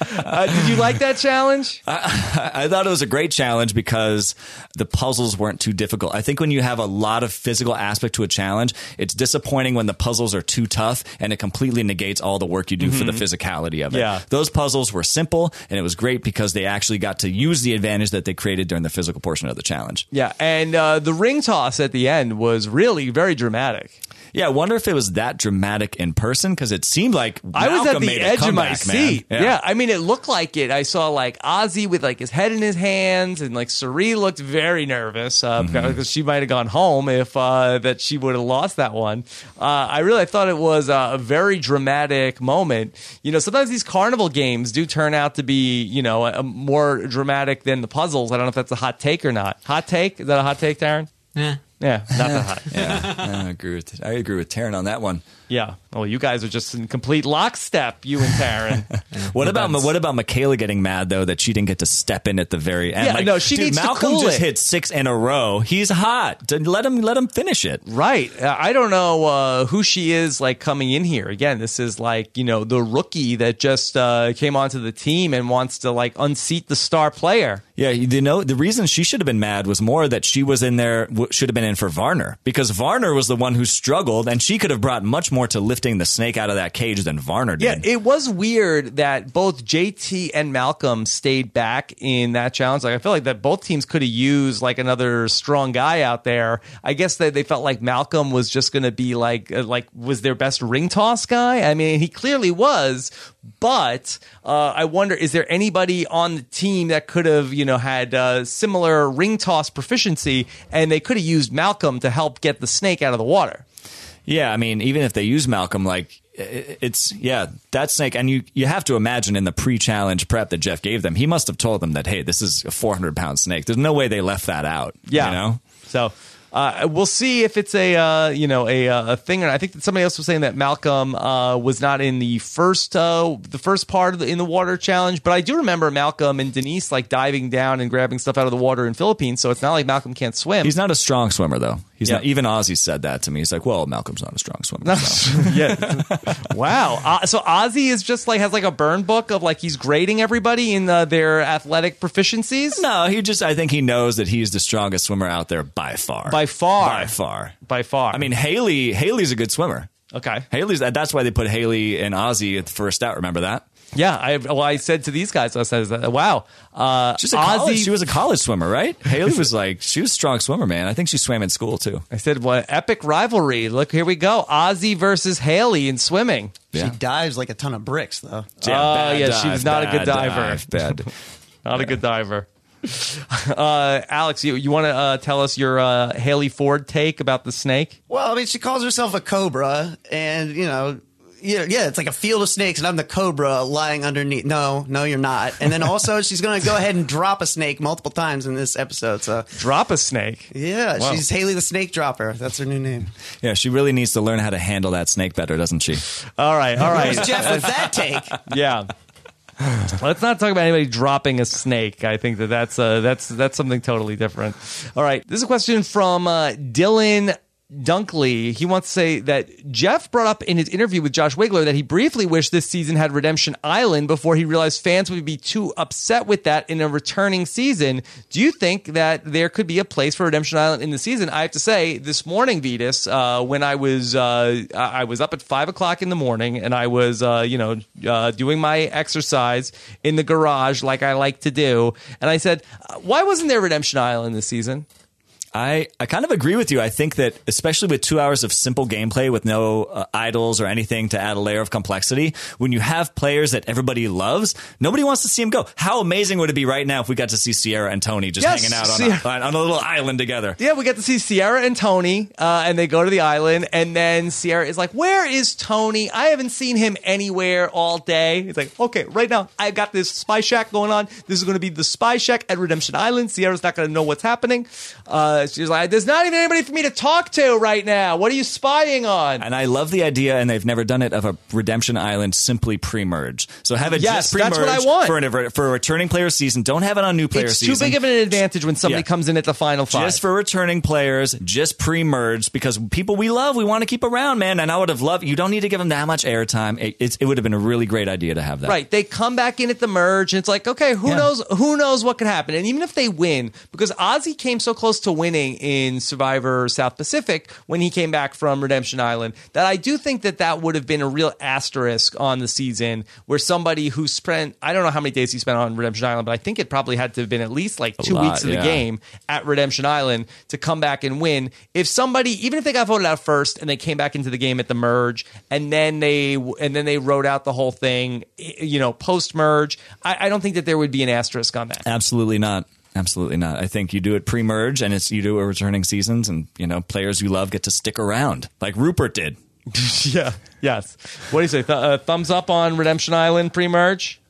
Uh, did you like that challenge? I thought it was a great challenge because the puzzles weren't too difficult. I think when you have a lot of physical aspect to a challenge, it's disappointing when the puzzles are too tough and it completely negates all the work you do for the physicality of it. Yeah. Those puzzles were simple and it was great because they actually got to use the advantage that they created during the physical portion of the challenge. Yeah, and uh, the ring toss at the end was really very dramatic. Yeah, I wonder if it was that dramatic in person because it seemed like I was at the made a edge of my man. seat. Yeah. I mean, it looked like it. I saw like Ozzy with like his head in his hands, and like Sari looked very nervous uh, Mm-hmm. because she might have gone home if uh, that she would have lost that one. Uh, I really thought it was uh, a very dramatic moment. You know, sometimes these carnival games do turn out to be you know a, more dramatic than the puzzles. I don't know if that's a hot take or not. Hot take? Is that a hot take, Darren? Yeah. Yeah, not that hot. Yeah, I agree with I agree with Taryn on that one. Yeah. Well, you guys are just in complete lockstep, you and Taryn. What about what about Michaela getting mad though that she didn't get to step in at the very end? Yeah, no, she dude, needs to Malcolm cool just it. hit six in a row. He's hot. Let him let him finish it. Right. Uh, I don't know uh, who she is like coming in here. Again, this is like, you know, the rookie that just uh, came onto the team and wants to like unseat the star player. Yeah, you know the reason she should have been mad was more that she was in there should have been in for Varner because Varner was the one who struggled, and she could have brought much more to lifting the snake out of that cage than Varner did. Yeah, it was weird that both JT and Malcolm stayed back in that challenge. Like I feel like that both teams could have used like another strong guy out there. I guess that they felt like Malcolm was just going to be like uh, like was their best ring toss guy. I mean, he clearly was, but uh, I wonder is there anybody on the team that could have you know had uh, similar ring toss proficiency and they could have used Malcolm to help get the snake out of the water. Yeah, I mean, even if they use Malcolm, like it's yeah, that snake, and you you have to imagine in the pre-challenge prep that Jeff gave them, he must have told them that hey, this is a 400 pound snake. There's no way they left that out. Yeah. you know. So uh, we'll see if it's a uh, you know a, uh, a thing. Or I think that somebody else was saying that Malcolm uh, was not in the first uh, the first part of the, in the water challenge, but I do remember Malcolm and Denise like diving down and grabbing stuff out of the water in Philippines. So it's not like Malcolm can't swim. He's not a strong swimmer though. He's Yeah. not. Even Ozzy said that to me. He's like, "Well, Malcolm's not a strong swimmer." so. yeah. wow. Uh, so Ozzy is just like has like a burn book of like he's grading everybody in uh, their athletic proficiencies. No, he just. I think he knows that he's the strongest swimmer out there by far. By far. By far. By far. I mean, Hali. Hali's a good swimmer. okay. Hali's. That's why they put Hali and Ozzy at the first out. Remember that? Yeah. I well, I said to these guys, I said, wow. Uh, She's a college. She was a college swimmer, right? Hali was like she was a strong swimmer, man. I think she swam in school too. I said, "What epic rivalry! Look, here we go. Ozzy versus Hali in swimming." Yeah. She dives like a ton of bricks, though. Oh, yeah, she was not a good diver. dive, Bad. Not a good diver. Uh, Alex, you, you want to uh, tell us your uh, Hali Ford take about the snake? Well, I mean, she calls herself a cobra, and you know, yeah, yeah, it's like a field of snakes, and I'm the cobra lying underneath. No, no, you're not. And then also, she's going to go ahead and drop a snake multiple times in this episode. So, Drop a snake. yeah, Wow. she's Hali the Snake Dropper. That's her new name. Yeah, she really needs to learn how to handle that snake better, doesn't she? All right, all right. Where's Jeff with that take? yeah. Let's not talk about anybody dropping a snake. I think that that's uh, that's that's something totally different. All right, this is a question from uh, Dylan Dunkley. He wants to say that Jeff brought up in his interview with Josh Wigler that he briefly wished this season had Redemption Island before he realized fans would be too upset with that in a returning season. Do you think that there could be a place for Redemption Island in the season? I have to say, this morning, Vytas, uh, when I was uh, I I was up at five o'clock in the morning and I was uh, you know uh, doing my exercise in the garage like I like to do, and I said, uh, why wasn't there Redemption Island this season? I, I kind of agree with you. I think that especially with two hours of simple gameplay with no uh, idols or anything to add a layer of complexity, when you have players that everybody loves, nobody wants to see them go. How amazing would it be right now if we got to see Ciera and Tony just Yes, hanging out on, a, on a little island together? Yeah, we get to see Ciera and Tony, uh, and they go to the island, and then Ciera is like, "Where is Tony? I haven't seen him anywhere all day." He's like, "Okay, right now I got this spy shack going on. This is going to be the spy shack at Redemption Island. Ciera's not going to know what's happening. Uh, she's like, "There's not even anybody for me to talk to right now. What are you spying on?" And I love the idea, and they've never done it, of a Redemption Island simply pre-merge. So have it Yes, just pre-merge that's what I want. for, an, for a returning player season. Don't have it on new player it's season. too big of an advantage when somebody Yeah. comes in at the final five. just for returning players, just pre-merged because people we love, we want to keep around, man. And I would have loved. You don't need to give them that much airtime. It, it's, it would have been a really great idea to have that. Right. They come back in at the merge, and it's like, okay, who Yeah. knows? Who knows what could happen? And even if they win, because Ozzy came so close to winning in Survivor South Pacific when he came back from Redemption Island, that I do think that that would have been a real asterisk on the season, where somebody who spent I don't know how many days he spent on Redemption Island, but I think it probably had to have been at least like two lot, weeks of the game at Redemption Island to come back and win. If somebody, even if they got voted out first and they came back into the game at the merge, and then they and then they wrote out the whole thing, you know, post merge, I, I don't think that there would be an asterisk on that. Absolutely not. Absolutely not. I think you do it pre-merge, and it's you do it returning seasons, and you know players you love get to stick around, like Rupert did. yeah. Yes. What do you say? Th- uh, thumbs up on Redemption Island pre merge.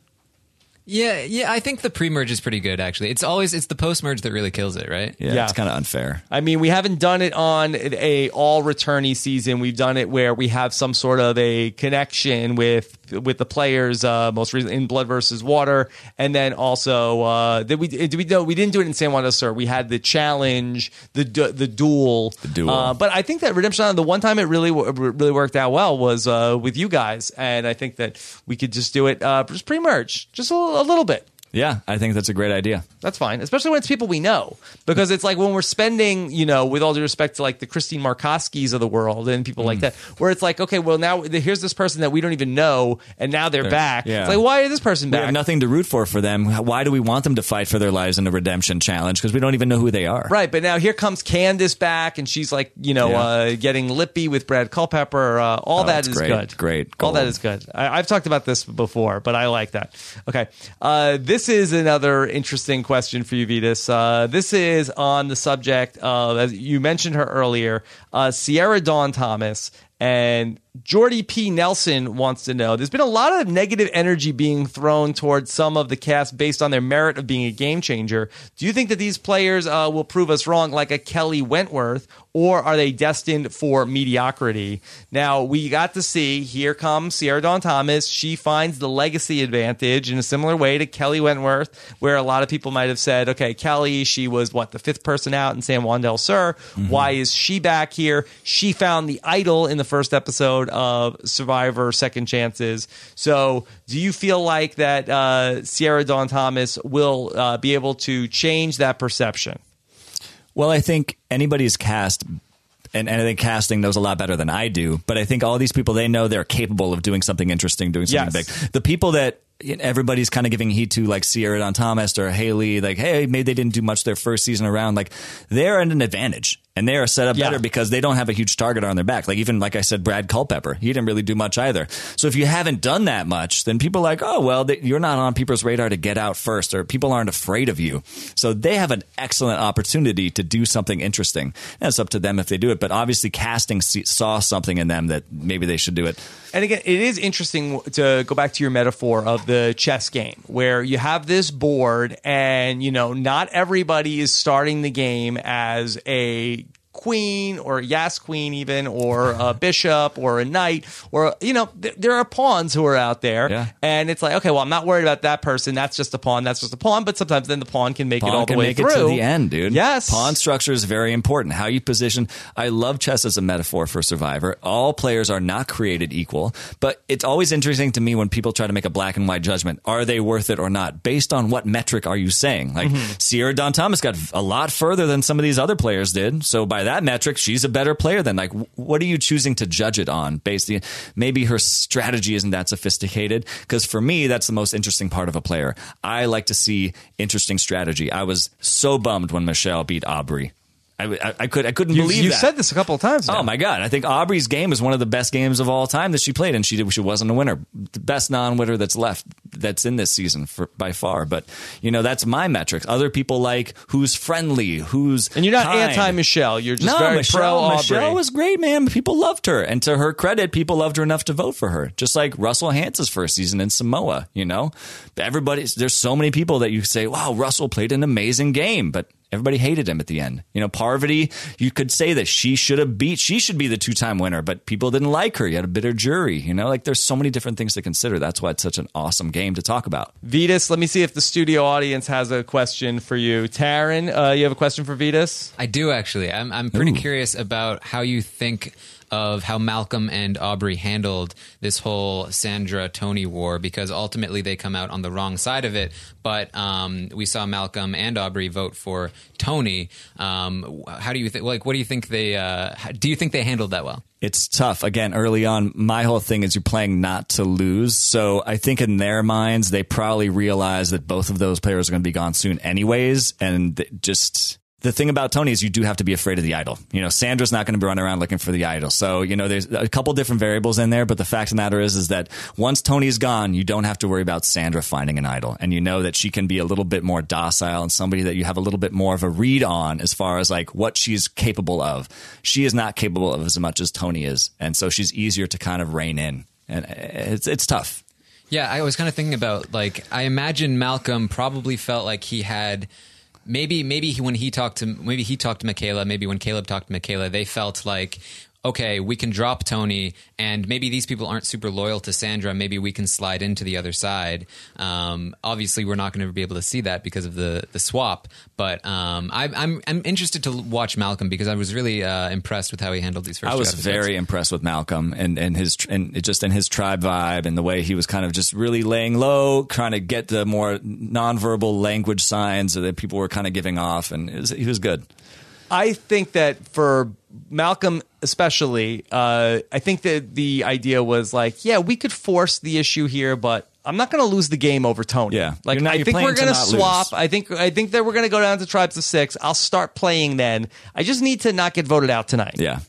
Yeah, yeah. I think the pre-merge is pretty good. Actually, it's always it's the post-merge that really kills it, right? Yeah, Yeah. it's kind of unfair. I mean, we haven't done it on a all returnee season. We've done it where we have some sort of a connection with with the players. Uh, most recently in Blood versus Water, and then also uh, did we did we no we didn't do it in San Juan del Sur. We had the challenge, the du- the duel, the duel. Uh, but I think that Redemption Island, the one time it really really worked out well was uh, with you guys, and I think that we could just do it uh, just pre merge, just a, a little bit. Yeah, I think that's a great idea. That's fine, especially when it's people we know, because it's like when we're spending, you know, with all due respect to like the Christine Markoskis of the world and people Mm. like that, where it's like, okay, well now here's this person that we don't even know, and now they're back. yeah. It's like, why is this person back? We have nothing to root for for them. Why do we want them to fight for their lives in a redemption challenge? Because we don't even know who they are. Right, but now here comes Candice back, and she's like, you know, Yeah. uh, getting lippy with Brad Culpepper. Uh, all Oh, that is great. good. Great. All that is good. I, I've talked about this before, but I like that. Okay, uh, this is another interesting question for you, Vytas. Uh, this is on the subject of, as you mentioned her earlier, uh, Sierra Dawn Thomas. And Jordy P. Nelson wants to know there's been a lot of negative energy being thrown towards some of the cast based on their merit of being a game changer. Do you think that these players uh, will prove us wrong, like a Kelly Wentworth, or are they destined for mediocrity? Now, we got to see here comes Sierra Dawn Thomas. She finds the legacy advantage in a similar way to Kelly Wentworth, where a lot of people might have said, okay, Kelly, she was what, the fifth person out in San Juan del Sur. Why is she back here? She found the idol in the first episode of Survivor Second Chances. So, do you feel like that uh, Sierra Dawn Thomas will uh, be able to change that perception? Well, I think anybody's cast, and, and I think casting knows a lot better than I do. But I think all these people they know they're capable of doing something interesting, doing something Yes. big. The people that everybody's kind of giving heat to, like Sierra Dawn Thomas or Hali, like hey, maybe they didn't do much their first season around. Like they're at an advantage. And they are set up Yeah. better because they don't have a huge target on their back. Like even like I said, Brad Culpepper, he didn't really do much either. So if you haven't done that much, then people are like, oh well, they, you're not on people's radar to get out first, or people aren't afraid of you. So they have an excellent opportunity to do something interesting. And it's up to them if they do it. But obviously, casting saw something in them that maybe they should do it. And again, it is interesting to go back to your metaphor of the chess game where you have this board and, you know, not everybody is starting the game as a queen or a yes queen even or a bishop or a knight or you know th- there are pawns who are out there Yeah. and it's like okay well i'm not worried about that person that's just a pawn that's just a pawn but sometimes then the pawn can make it all the way make through it to the end, dude. yes Pawn structure is very important. How you position. I love chess as a metaphor for Survivor. All players are not created equal, but it's always interesting to me when people try to make a black and white judgment. Are they worth it or not? Based on what metric are you saying? Like Mm-hmm. Sierra Dawn Thomas got a lot further than some of these other players did. So by that metric, she's a better player than like what are you choosing to judge it on? Basically, maybe her strategy isn't that sophisticated. Because for me, that's the most interesting part of a player. I like to see interesting strategy. I was so bummed when Michelle beat Aubrey. I, I, could I couldn't you, believe you that. said this a couple of times oh, now. Oh my god! I think Aubrey's game is one of the best games of all time that she played, and she did, she wasn't a winner. The best non-winner that's left that's in this season for by far. But you know that's my metrics. Other people like who's friendly, who's and you're not kind. anti Michelle. You're just no, very Michelle, pro Aubrey. Michelle was great, man. People loved her, and to her credit, people loved her enough to vote for her. Just like Russell Hantz's first season in Samoa, you know, everybody. There's so many people that you say, "Wow, Russell played an amazing game," but everybody hated him at the end. You know, Parvati, you could say that she should have beat. She should be the two time winner, but people didn't like her. You had a bitter jury. You know, like there's so many different things to consider. That's why it's such an awesome game to talk about. Vytas, let me see if the studio audience has a question for you. Taryn, uh, you have a question for Vytas? I do actually. I'm I'm pretty curious about how you think of how Malcolm and Aubrey handled this whole Sandra Tony war because ultimately they come out on the wrong side of it. But um, we saw Malcolm and Aubrey vote for Tony. Um, how do you think? Like, what do you think they? Uh, do you think they handled that well? it's tough. Again, early on, my whole thing is you're playing not to lose. So I think in their minds, they probably realize that both of those players are going to be gone soon, anyways. And just the thing about Tony is you do have to be afraid of the idol. You know, Sandra's not going to be running around looking for the idol. So, you know, there's a couple different variables in there, but the fact of the matter is, is that once Tony's gone, you don't have to worry about Sandra finding an idol. And you know that she can be a little bit more docile and somebody that you have a little bit more of a read on as far as like what she's capable of. She is not capable of as much as Tony is. And so she's easier to kind of rein in. And uh, it's, it's tough. Yeah, I was kind of thinking about like I imagine Malcolm probably felt like he had maybe maybe he, when he talked to maybe he talked to Michaela, maybe when Caleb talked to Michaela, they felt like okay, we can drop Tony, and maybe these people aren't super loyal to Sandra. Maybe we can slide into the other side. Um, obviously, we're not going to be able to see that because of the the swap. But um, I, I'm I'm interested to watch Malcolm because I was really uh, impressed with how he handled these first. I two was episodes. very impressed with Malcolm and, and his and just in his tribe vibe and the way he was kind of just really laying low, trying to get the more nonverbal language signs that people were kind of giving off, and it was, he was good. I think that for Malcolm, especially, uh, I think that the idea was like, yeah, we could force the issue here, but I'm not going to lose the game over Tony. Yeah. like not- I think we're going to swap. lose. I think I think that we're going to go down to tribes of six. I'll start playing then. I just need to not get voted out tonight. Yeah.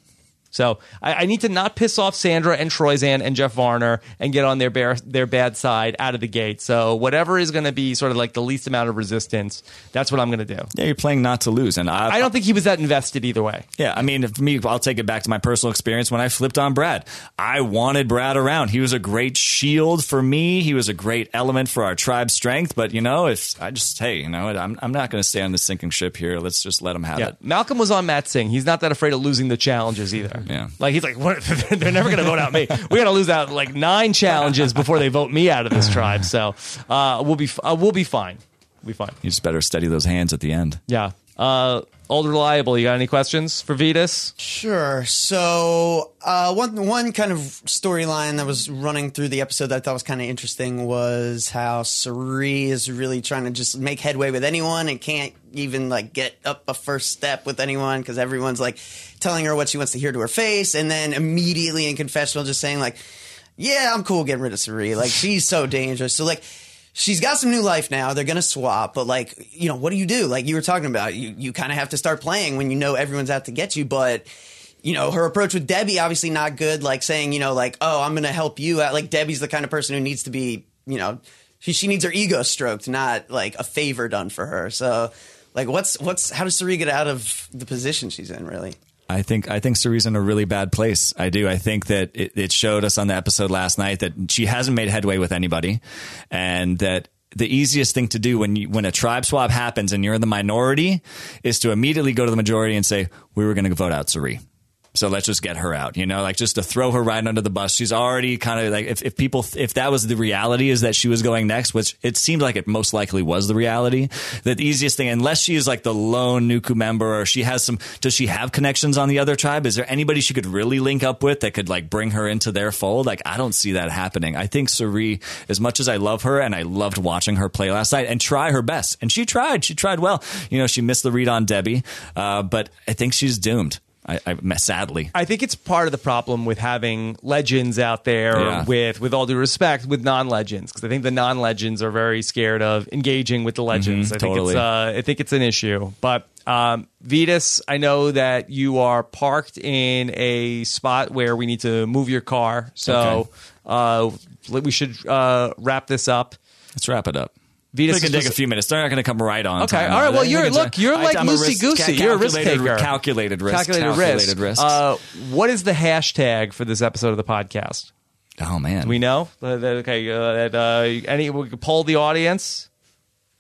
So I, I need to not piss off Sandra and Troyzan and Jeff Varner and get on their bear, their bad side out of the gate. So whatever is going to be sort of like the least amount of resistance, that's what I'm going to do. Yeah, you're playing not to lose, and I, I don't think he was that invested either way. Yeah, I mean, for me, I'll take it back to my personal experience when I flipped on Brad. I wanted Brad around. He was a great shield for me. He was a great element for our tribe strength. But you know, if I just hey, you know, I'm I'm not going to stay on the sinking ship here. Let's just let him have Yeah, it. Malcolm was on Matt Singh. He's not that afraid of losing the challenges either. Yeah. like he's like, what? they're never going to vote out me. We got to lose out like nine challenges before they vote me out of this tribe. So uh, we'll be uh, we'll be fine. We'll be fine. You just better steady those hands at the end. Yeah. Uh, old reliable. You got any questions for Vytas? Sure. So uh, one one kind of storyline that was running through the episode that I thought was kind of interesting was how Sari is really trying to just make headway with anyone and can't even like get up a first step with anyone because everyone's like telling her what she wants to hear to her face, and then immediately in confessional just saying like, "Yeah, I'm cool getting rid of Sari. Like she's so dangerous." So like she's got some new life now. They're gonna swap, but like, you know, what do you do? Like you were talking about, you you kind of have to start playing when you know everyone's out to get you. But you know, her approach with Debbie obviously not good. Like saying, you know, like, oh, I'm gonna help you out. Like Debbie's the kind of person who needs to be, you know, she she needs her ego stroked, not like a favor done for her. So. Like what's what's how does Sari get out of the position she's in? Really, I think I think Sari's in a really bad place. I do. I think that it, it showed us on the episode last night that she hasn't made headway with anybody, and that the easiest thing to do when you, when a tribe swap happens and you're in the minority is to immediately go to the majority and say we were going to vote out Sari. So let's just get her out, you know, like just to throw her right under the bus. She's already kind of like, if, if people, if that was the reality is that she was going next, which it seemed like it most likely was the reality, that the easiest thing, unless she is like the lone Nuku member or she has some, does she have connections on the other tribe? Is there anybody she could really link up with that could like bring her into their fold? Like, I don't see that happening. I think Sari, as much as I love her and I loved watching her play last night and try her best, and she tried, she tried well. You know, she missed the read on Debbie, uh, but I think she's doomed. I, I sadly. I think it's part of the problem with having legends out there Yeah. with with all due respect with non-legends because I think the non-legends are very scared of engaging with the legends. I think totally. it's uh, I think it's an issue. But um, Vytas, I know that you are parked in a spot where we need to move your car. So uh, we should uh, wrap this up. Let's wrap it up. Vytas it can take just- a few minutes. They're not going to come right on. Okay, time. all right, well, you're- look, you're like I'm a risk- loosey-goosey. ca- You're a risk taker. Calculated risk. Calculated, calculated risk. Uh, what is the hashtag for this episode of the podcast? oh man, We know. Uh, that- Okay. Uh, that, uh, any we can poll the audience.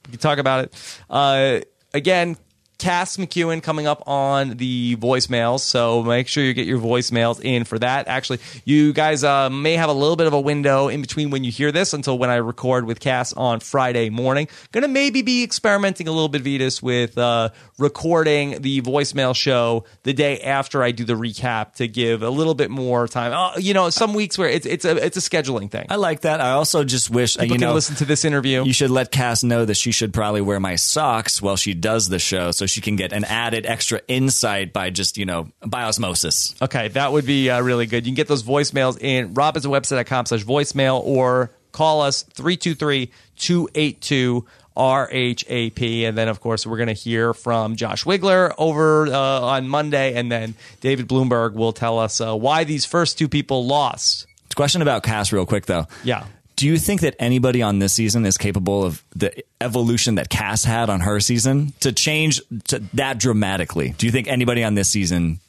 We can talk about it. Uh, again, Kass McQuillen coming up on the voicemails, so make sure you get your voicemails in for that. Actually, you guys uh, may have a little bit of a window in between when you hear this until when I record with Kass on Friday morning. Going to maybe be experimenting a little bit, Vytas, with uh, recording the voicemail show the day after I do the recap to give a little bit more time. Uh, you know, some weeks where it's it's a it's a scheduling thing. I like that. I also just wish uh, People you can know listen to this interview. You should let Kass know that she should probably wear my socks while she does the show, so she can get an added extra insight by just you know by osmosis. Okay, that would be uh, really good. You can get those voicemails in robhasawebsite.com slash voicemail or call us 323-282 RHAP. And then, of course, we're going to hear from Josh Wigler over uh, on Monday. And then David Bloomberg will tell us uh, why these first two people lost. Question about Kass, real quick though. Yeah. Do you think that anybody on this season is capable of the evolution that Kass had on her season to change to that dramatically? Do you think anybody on this season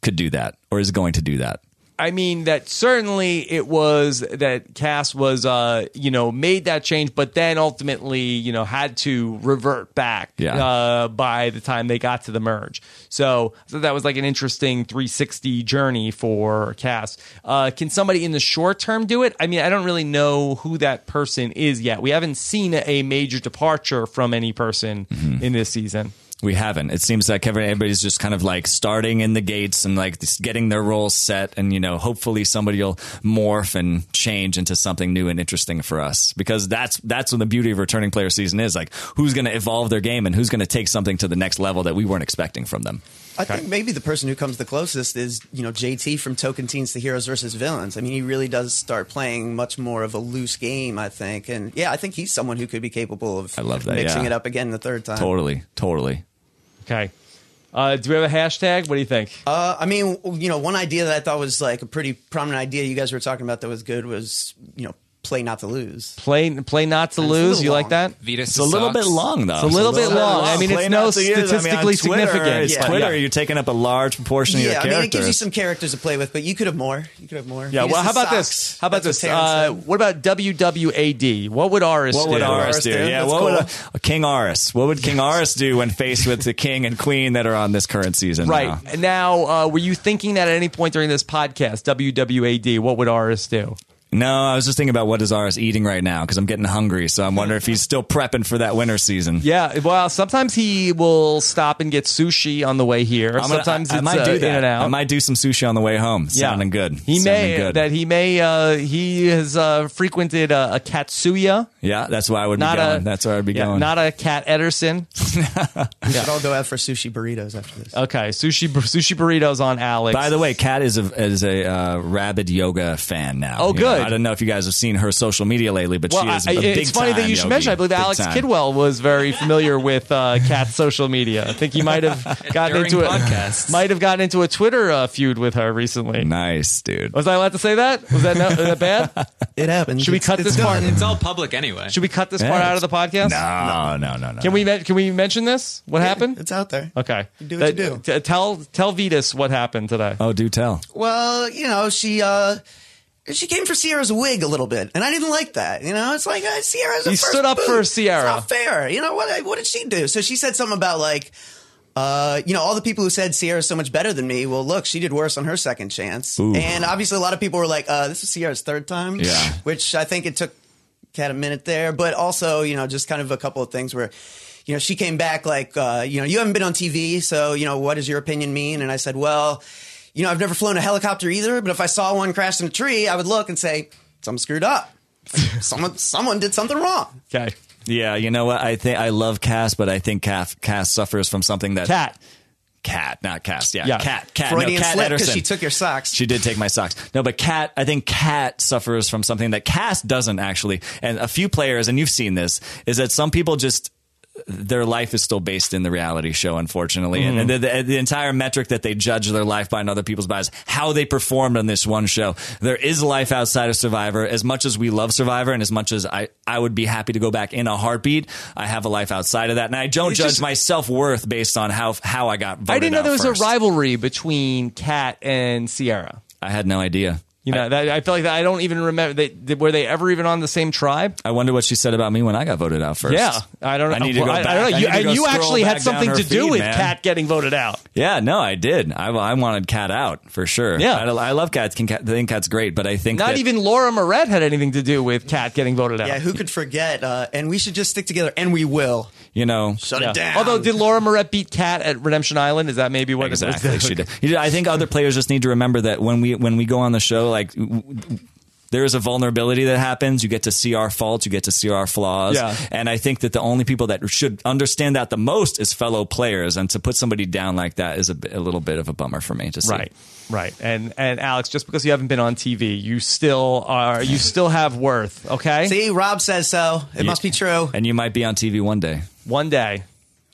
could do that or is going to do that? I mean that certainly it was that Kass was, uh, you know, made that change, but then ultimately, you know, had to revert back Yeah. uh, by the time they got to the merge. So, so that was like an interesting 360 journey for Kass. Uh, can somebody in the short term do it? I mean, I don't really know who that person is yet. We haven't seen a major departure from any person Mm-hmm. in this season. We haven't. It seems like everybody's just kind of like starting in the gates and like just getting their roles set, and you know, hopefully somebody will morph and change into something new and interesting for us. Because that's that's when the beauty of returning player season is. Like, who's going to evolve their game and who's going to take something to the next level that we weren't expecting from them. I think maybe the person who comes the closest is you know JT from Tocantins to Heroes versus Villains. I mean, he really does start playing much more of a loose game, I think, and yeah, I think he's someone who could be capable of I love that, mixing yeah. it up again the third time. Totally, totally. Okay. Uh, do we have a hashtag? What do you think? Uh, I mean, you know, one idea that I thought was like a pretty prominent idea you guys were talking about that was good was you know play not to lose. Play play not to It's lose. little You like that? Vytas It's a little bit long though. It's a little bit long. I mean, it's no not to use. I mean, statistically Twitter, significant. It's Yeah. Twitter. Yeah. You're taking up a large proportion of your Yeah, I mean, characters. it gives you some characters to play with, but you could have more. You could have more. Yeah. Venus Well, how is about socks. this? How about That's this? what Uh, what about WWAD? What would Aras What do? What would Aras Aras do? do? Yeah, That's what would cool. a, a King Aras? What would King Aras do when faced with the king and queen that are on this current season? Right now? Now, uh, were you thinking that at any point during this podcast, WWAD, what would Aras do? No, I was just thinking about what is Aras eating right now because I'm getting hungry. So I'm wondering if he's still prepping for that winter season. Yeah, well, sometimes he will stop and get sushi on the way here. Gonna- sometimes I, I it's might uh, do in that. and out. I might do some sushi on the way home. Yeah. Sounding good. He Sounding may good. that he may uh, he has uh, frequented a, a Katsuya, yeah, that's why I would not be going. a that's where I'd be yeah, going. not a Kat Edorsson. We should all go out for sushi burritos after this. Okay, sushi sushi burritos on Alex. By the way, Kat is a is a uh, rabid yoga fan now. Oh, good. know, good. I don't know if you guys have seen her social media lately, but well, she is I- a big it's funny that you should yogi. mention. I believe Big Alex time. Kidwell was very familiar with uh, Kat's social media. I think he might have gotten During into a podcasts. might have gotten into a Twitter uh, feud with her recently. Nice, dude. Was I allowed to say that? Was that no, was that bad? It happened. Should we cut it's this done. part? It's all public anyway. Should we cut this Yeah, part out of the podcast? No, no, no, no. Can we can we mention this? What happened? It's out there. Okay. do what you do. t- tell tell Vytas what happened today. Oh, do tell. Well, you know, she uh she came for Ciera's wig a little bit, and I didn't like that. You know, it's like uh, Ciera's. a You stood up boot. for It's Ciera. not fair. You know what? What did she do? So she said something about like. Uh, you know, all the people who said Ciera's so much better than me. Well, look, she did worse on her second chance. Ooh. And obviously, a lot of people were like, uh, "This is Ciera's third time." Yeah. which I think it took Kat a minute there, but also, you know, just kind of a couple of things where, you know, she came back like, uh, you know, you haven't been on TV, so you know, what does your opinion mean? And I said, well, you know, I've never flown a helicopter either, but if I saw one crash in a tree, I would look and say, something screwed up. someone, someone did something wrong. Okay. Yeah, you know what? I think I love Kass, but I think Kass, Kass suffers from something that Kat. Kat, not Kass. Yeah, Yeah. Kat, Kat. Freudian no, Kat slip because Edorsson. she took your socks. She did take my socks. No, but Kat, I think Kat suffers from something that Kass doesn't actually. And a few players, and you've seen this, is that some people just their life is still based in the reality show, unfortunately, Mm-hmm. and the, the, the entire metric that they judge their life by and other people's by is how they performed on this one show. There is life outside of Survivor. As much as we love Survivor, and as much as I, I would be happy to go back in a heartbeat, I have a life outside of that, and I don't It's judge just- my self worth based on how how I got. Voted I didn't know there was first. a rivalry between Kat and Ciera. I had no idea. You know, that, I feel like that, I don't even remember. They, did- were they ever even on the same tribe? I wonder what she said about me when I got voted out first. Yeah, I don't know. I need to go Well, I- back. I don't know. You, need and you actually had something to do feed, with man. Kat getting voted out. Yeah, no, I did. I, I wanted Kat out for sure. Yeah. I, I love Kat. I think Kat's great, but I think Not that- even Laura Morett had anything to do with Kat getting voted out. Yeah, who could forget? Uh, and we should just stick together, and we will. you know Shut Yeah. it down. Although, did Laura Morett beat Kat at Redemption Island? Is that maybe what it was? exactly she did. I think other players just need to remember that when we when we go on the show, like. W- w- there is a vulnerability that happens. You get to see our faults. You get to see our flaws. Yeah. And I think that the only people that should understand that the most is fellow players. And to put somebody down like that is a, a little bit of a bummer for me to see. Right, right, and and Alex, just because you haven't been on TV, you still are. You still have worth. Okay, See, Rob says so. It must be true. And you might be on TV one day. one day.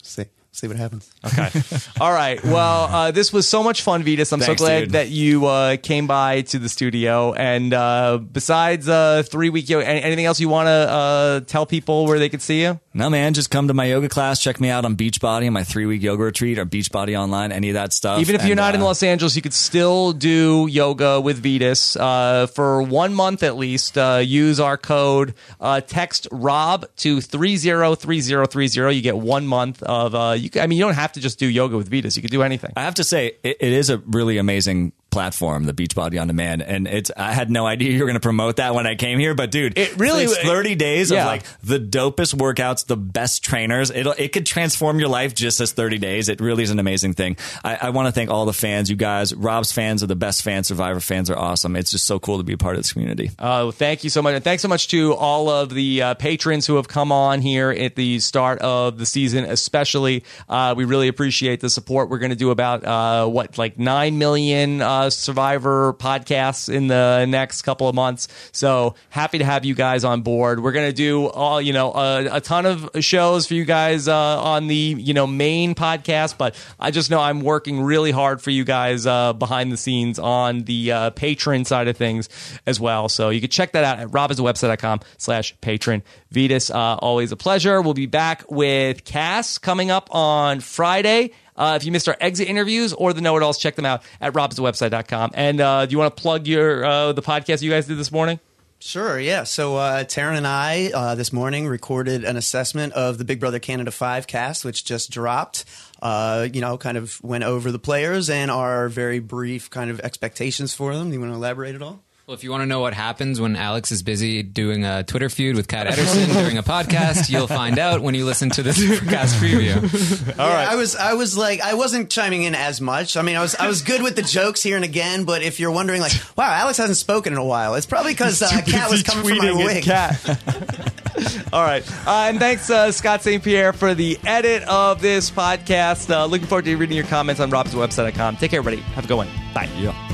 See, see what happens. Okay. All right. Well, uh, this was so much fun, Vytas. I'm Thanks, so glad dude. that you uh, came by to the studio. And uh, besides uh, three week, yoga, anything else you want to uh, tell people where they could see you? No, man, just come to my yoga class. Check me out on Beachbody on my three week yoga retreat or Beachbody online, any of that stuff. Even if you're And, not in uh, Los Angeles, you could still do yoga with Vytas uh, for one month at least. Uh, use our code. Uh, text Rob to three zero three zero three zero. You get one month of. Uh, you, I mean, you don't have to just do yoga with Vytas. You could do anything. I have to say, it, it is a really amazing platform, the Beachbody on Demand, and it's. I had no idea you were going to promote that when I came here, but dude, It really- it's thirty days Yeah. of like the dopest workouts, the best trainers. It'll it could transform your life just as thirty days. It really is an amazing thing. I, I want to thank all the fans, you guys. Rob's fans are the best fans. Survivor fans are awesome. It's just so cool to be a part of this community. Uh, thank you so much. And thanks so much to all of the uh, patrons who have come on here at the start of the season, especially. Uh, we really appreciate the support. We're going to do about, uh, what, like 9 million Survivor podcasts in the next couple of months. So happy to have you guys on board. We're to do all, you know, a, a ton of shows for you guys uh, on the, you know, main podcast. But I just know I'm working really hard for you guys uh, behind the scenes on the uh, patron side of things as well. So you can check that out at robhasawebsite.com slash patron. Vytas, uh, always a pleasure. We'll be back with Kass coming up on Friday. Uh, if you missed our exit interviews or the know-it-alls, check them out at robhasawebsite.com. And uh, do you want to plug your uh, the podcast you guys did this morning? Sure, yeah. So uh, Taryn and I uh, this morning recorded an assessment of the Big Brother Canada 5 cast, which just dropped. Uh, you know, kind of went over the players and our very brief kind of expectations for them. Do you want to elaborate at all? Well, if you want to know what happens when Alex is busy doing a Twitter feud with Kat Edorsson during a podcast, you'll find out when you listen to this cast preview. All right. I was I was like I wasn't chiming in as much. I mean, I was I was good with the jokes here and again, but if you're wondering like, wow, Alex hasn't spoken in a while, it's probably because uh, Kat was coming from my wig. Kat. All right. Uh, and thanks, uh, Scott St. Pierre, for the edit of this podcast. Uh, looking forward to reading your comments on robhasawebsite.com. Take care, everybody. Have a good one. Bye. Yeah.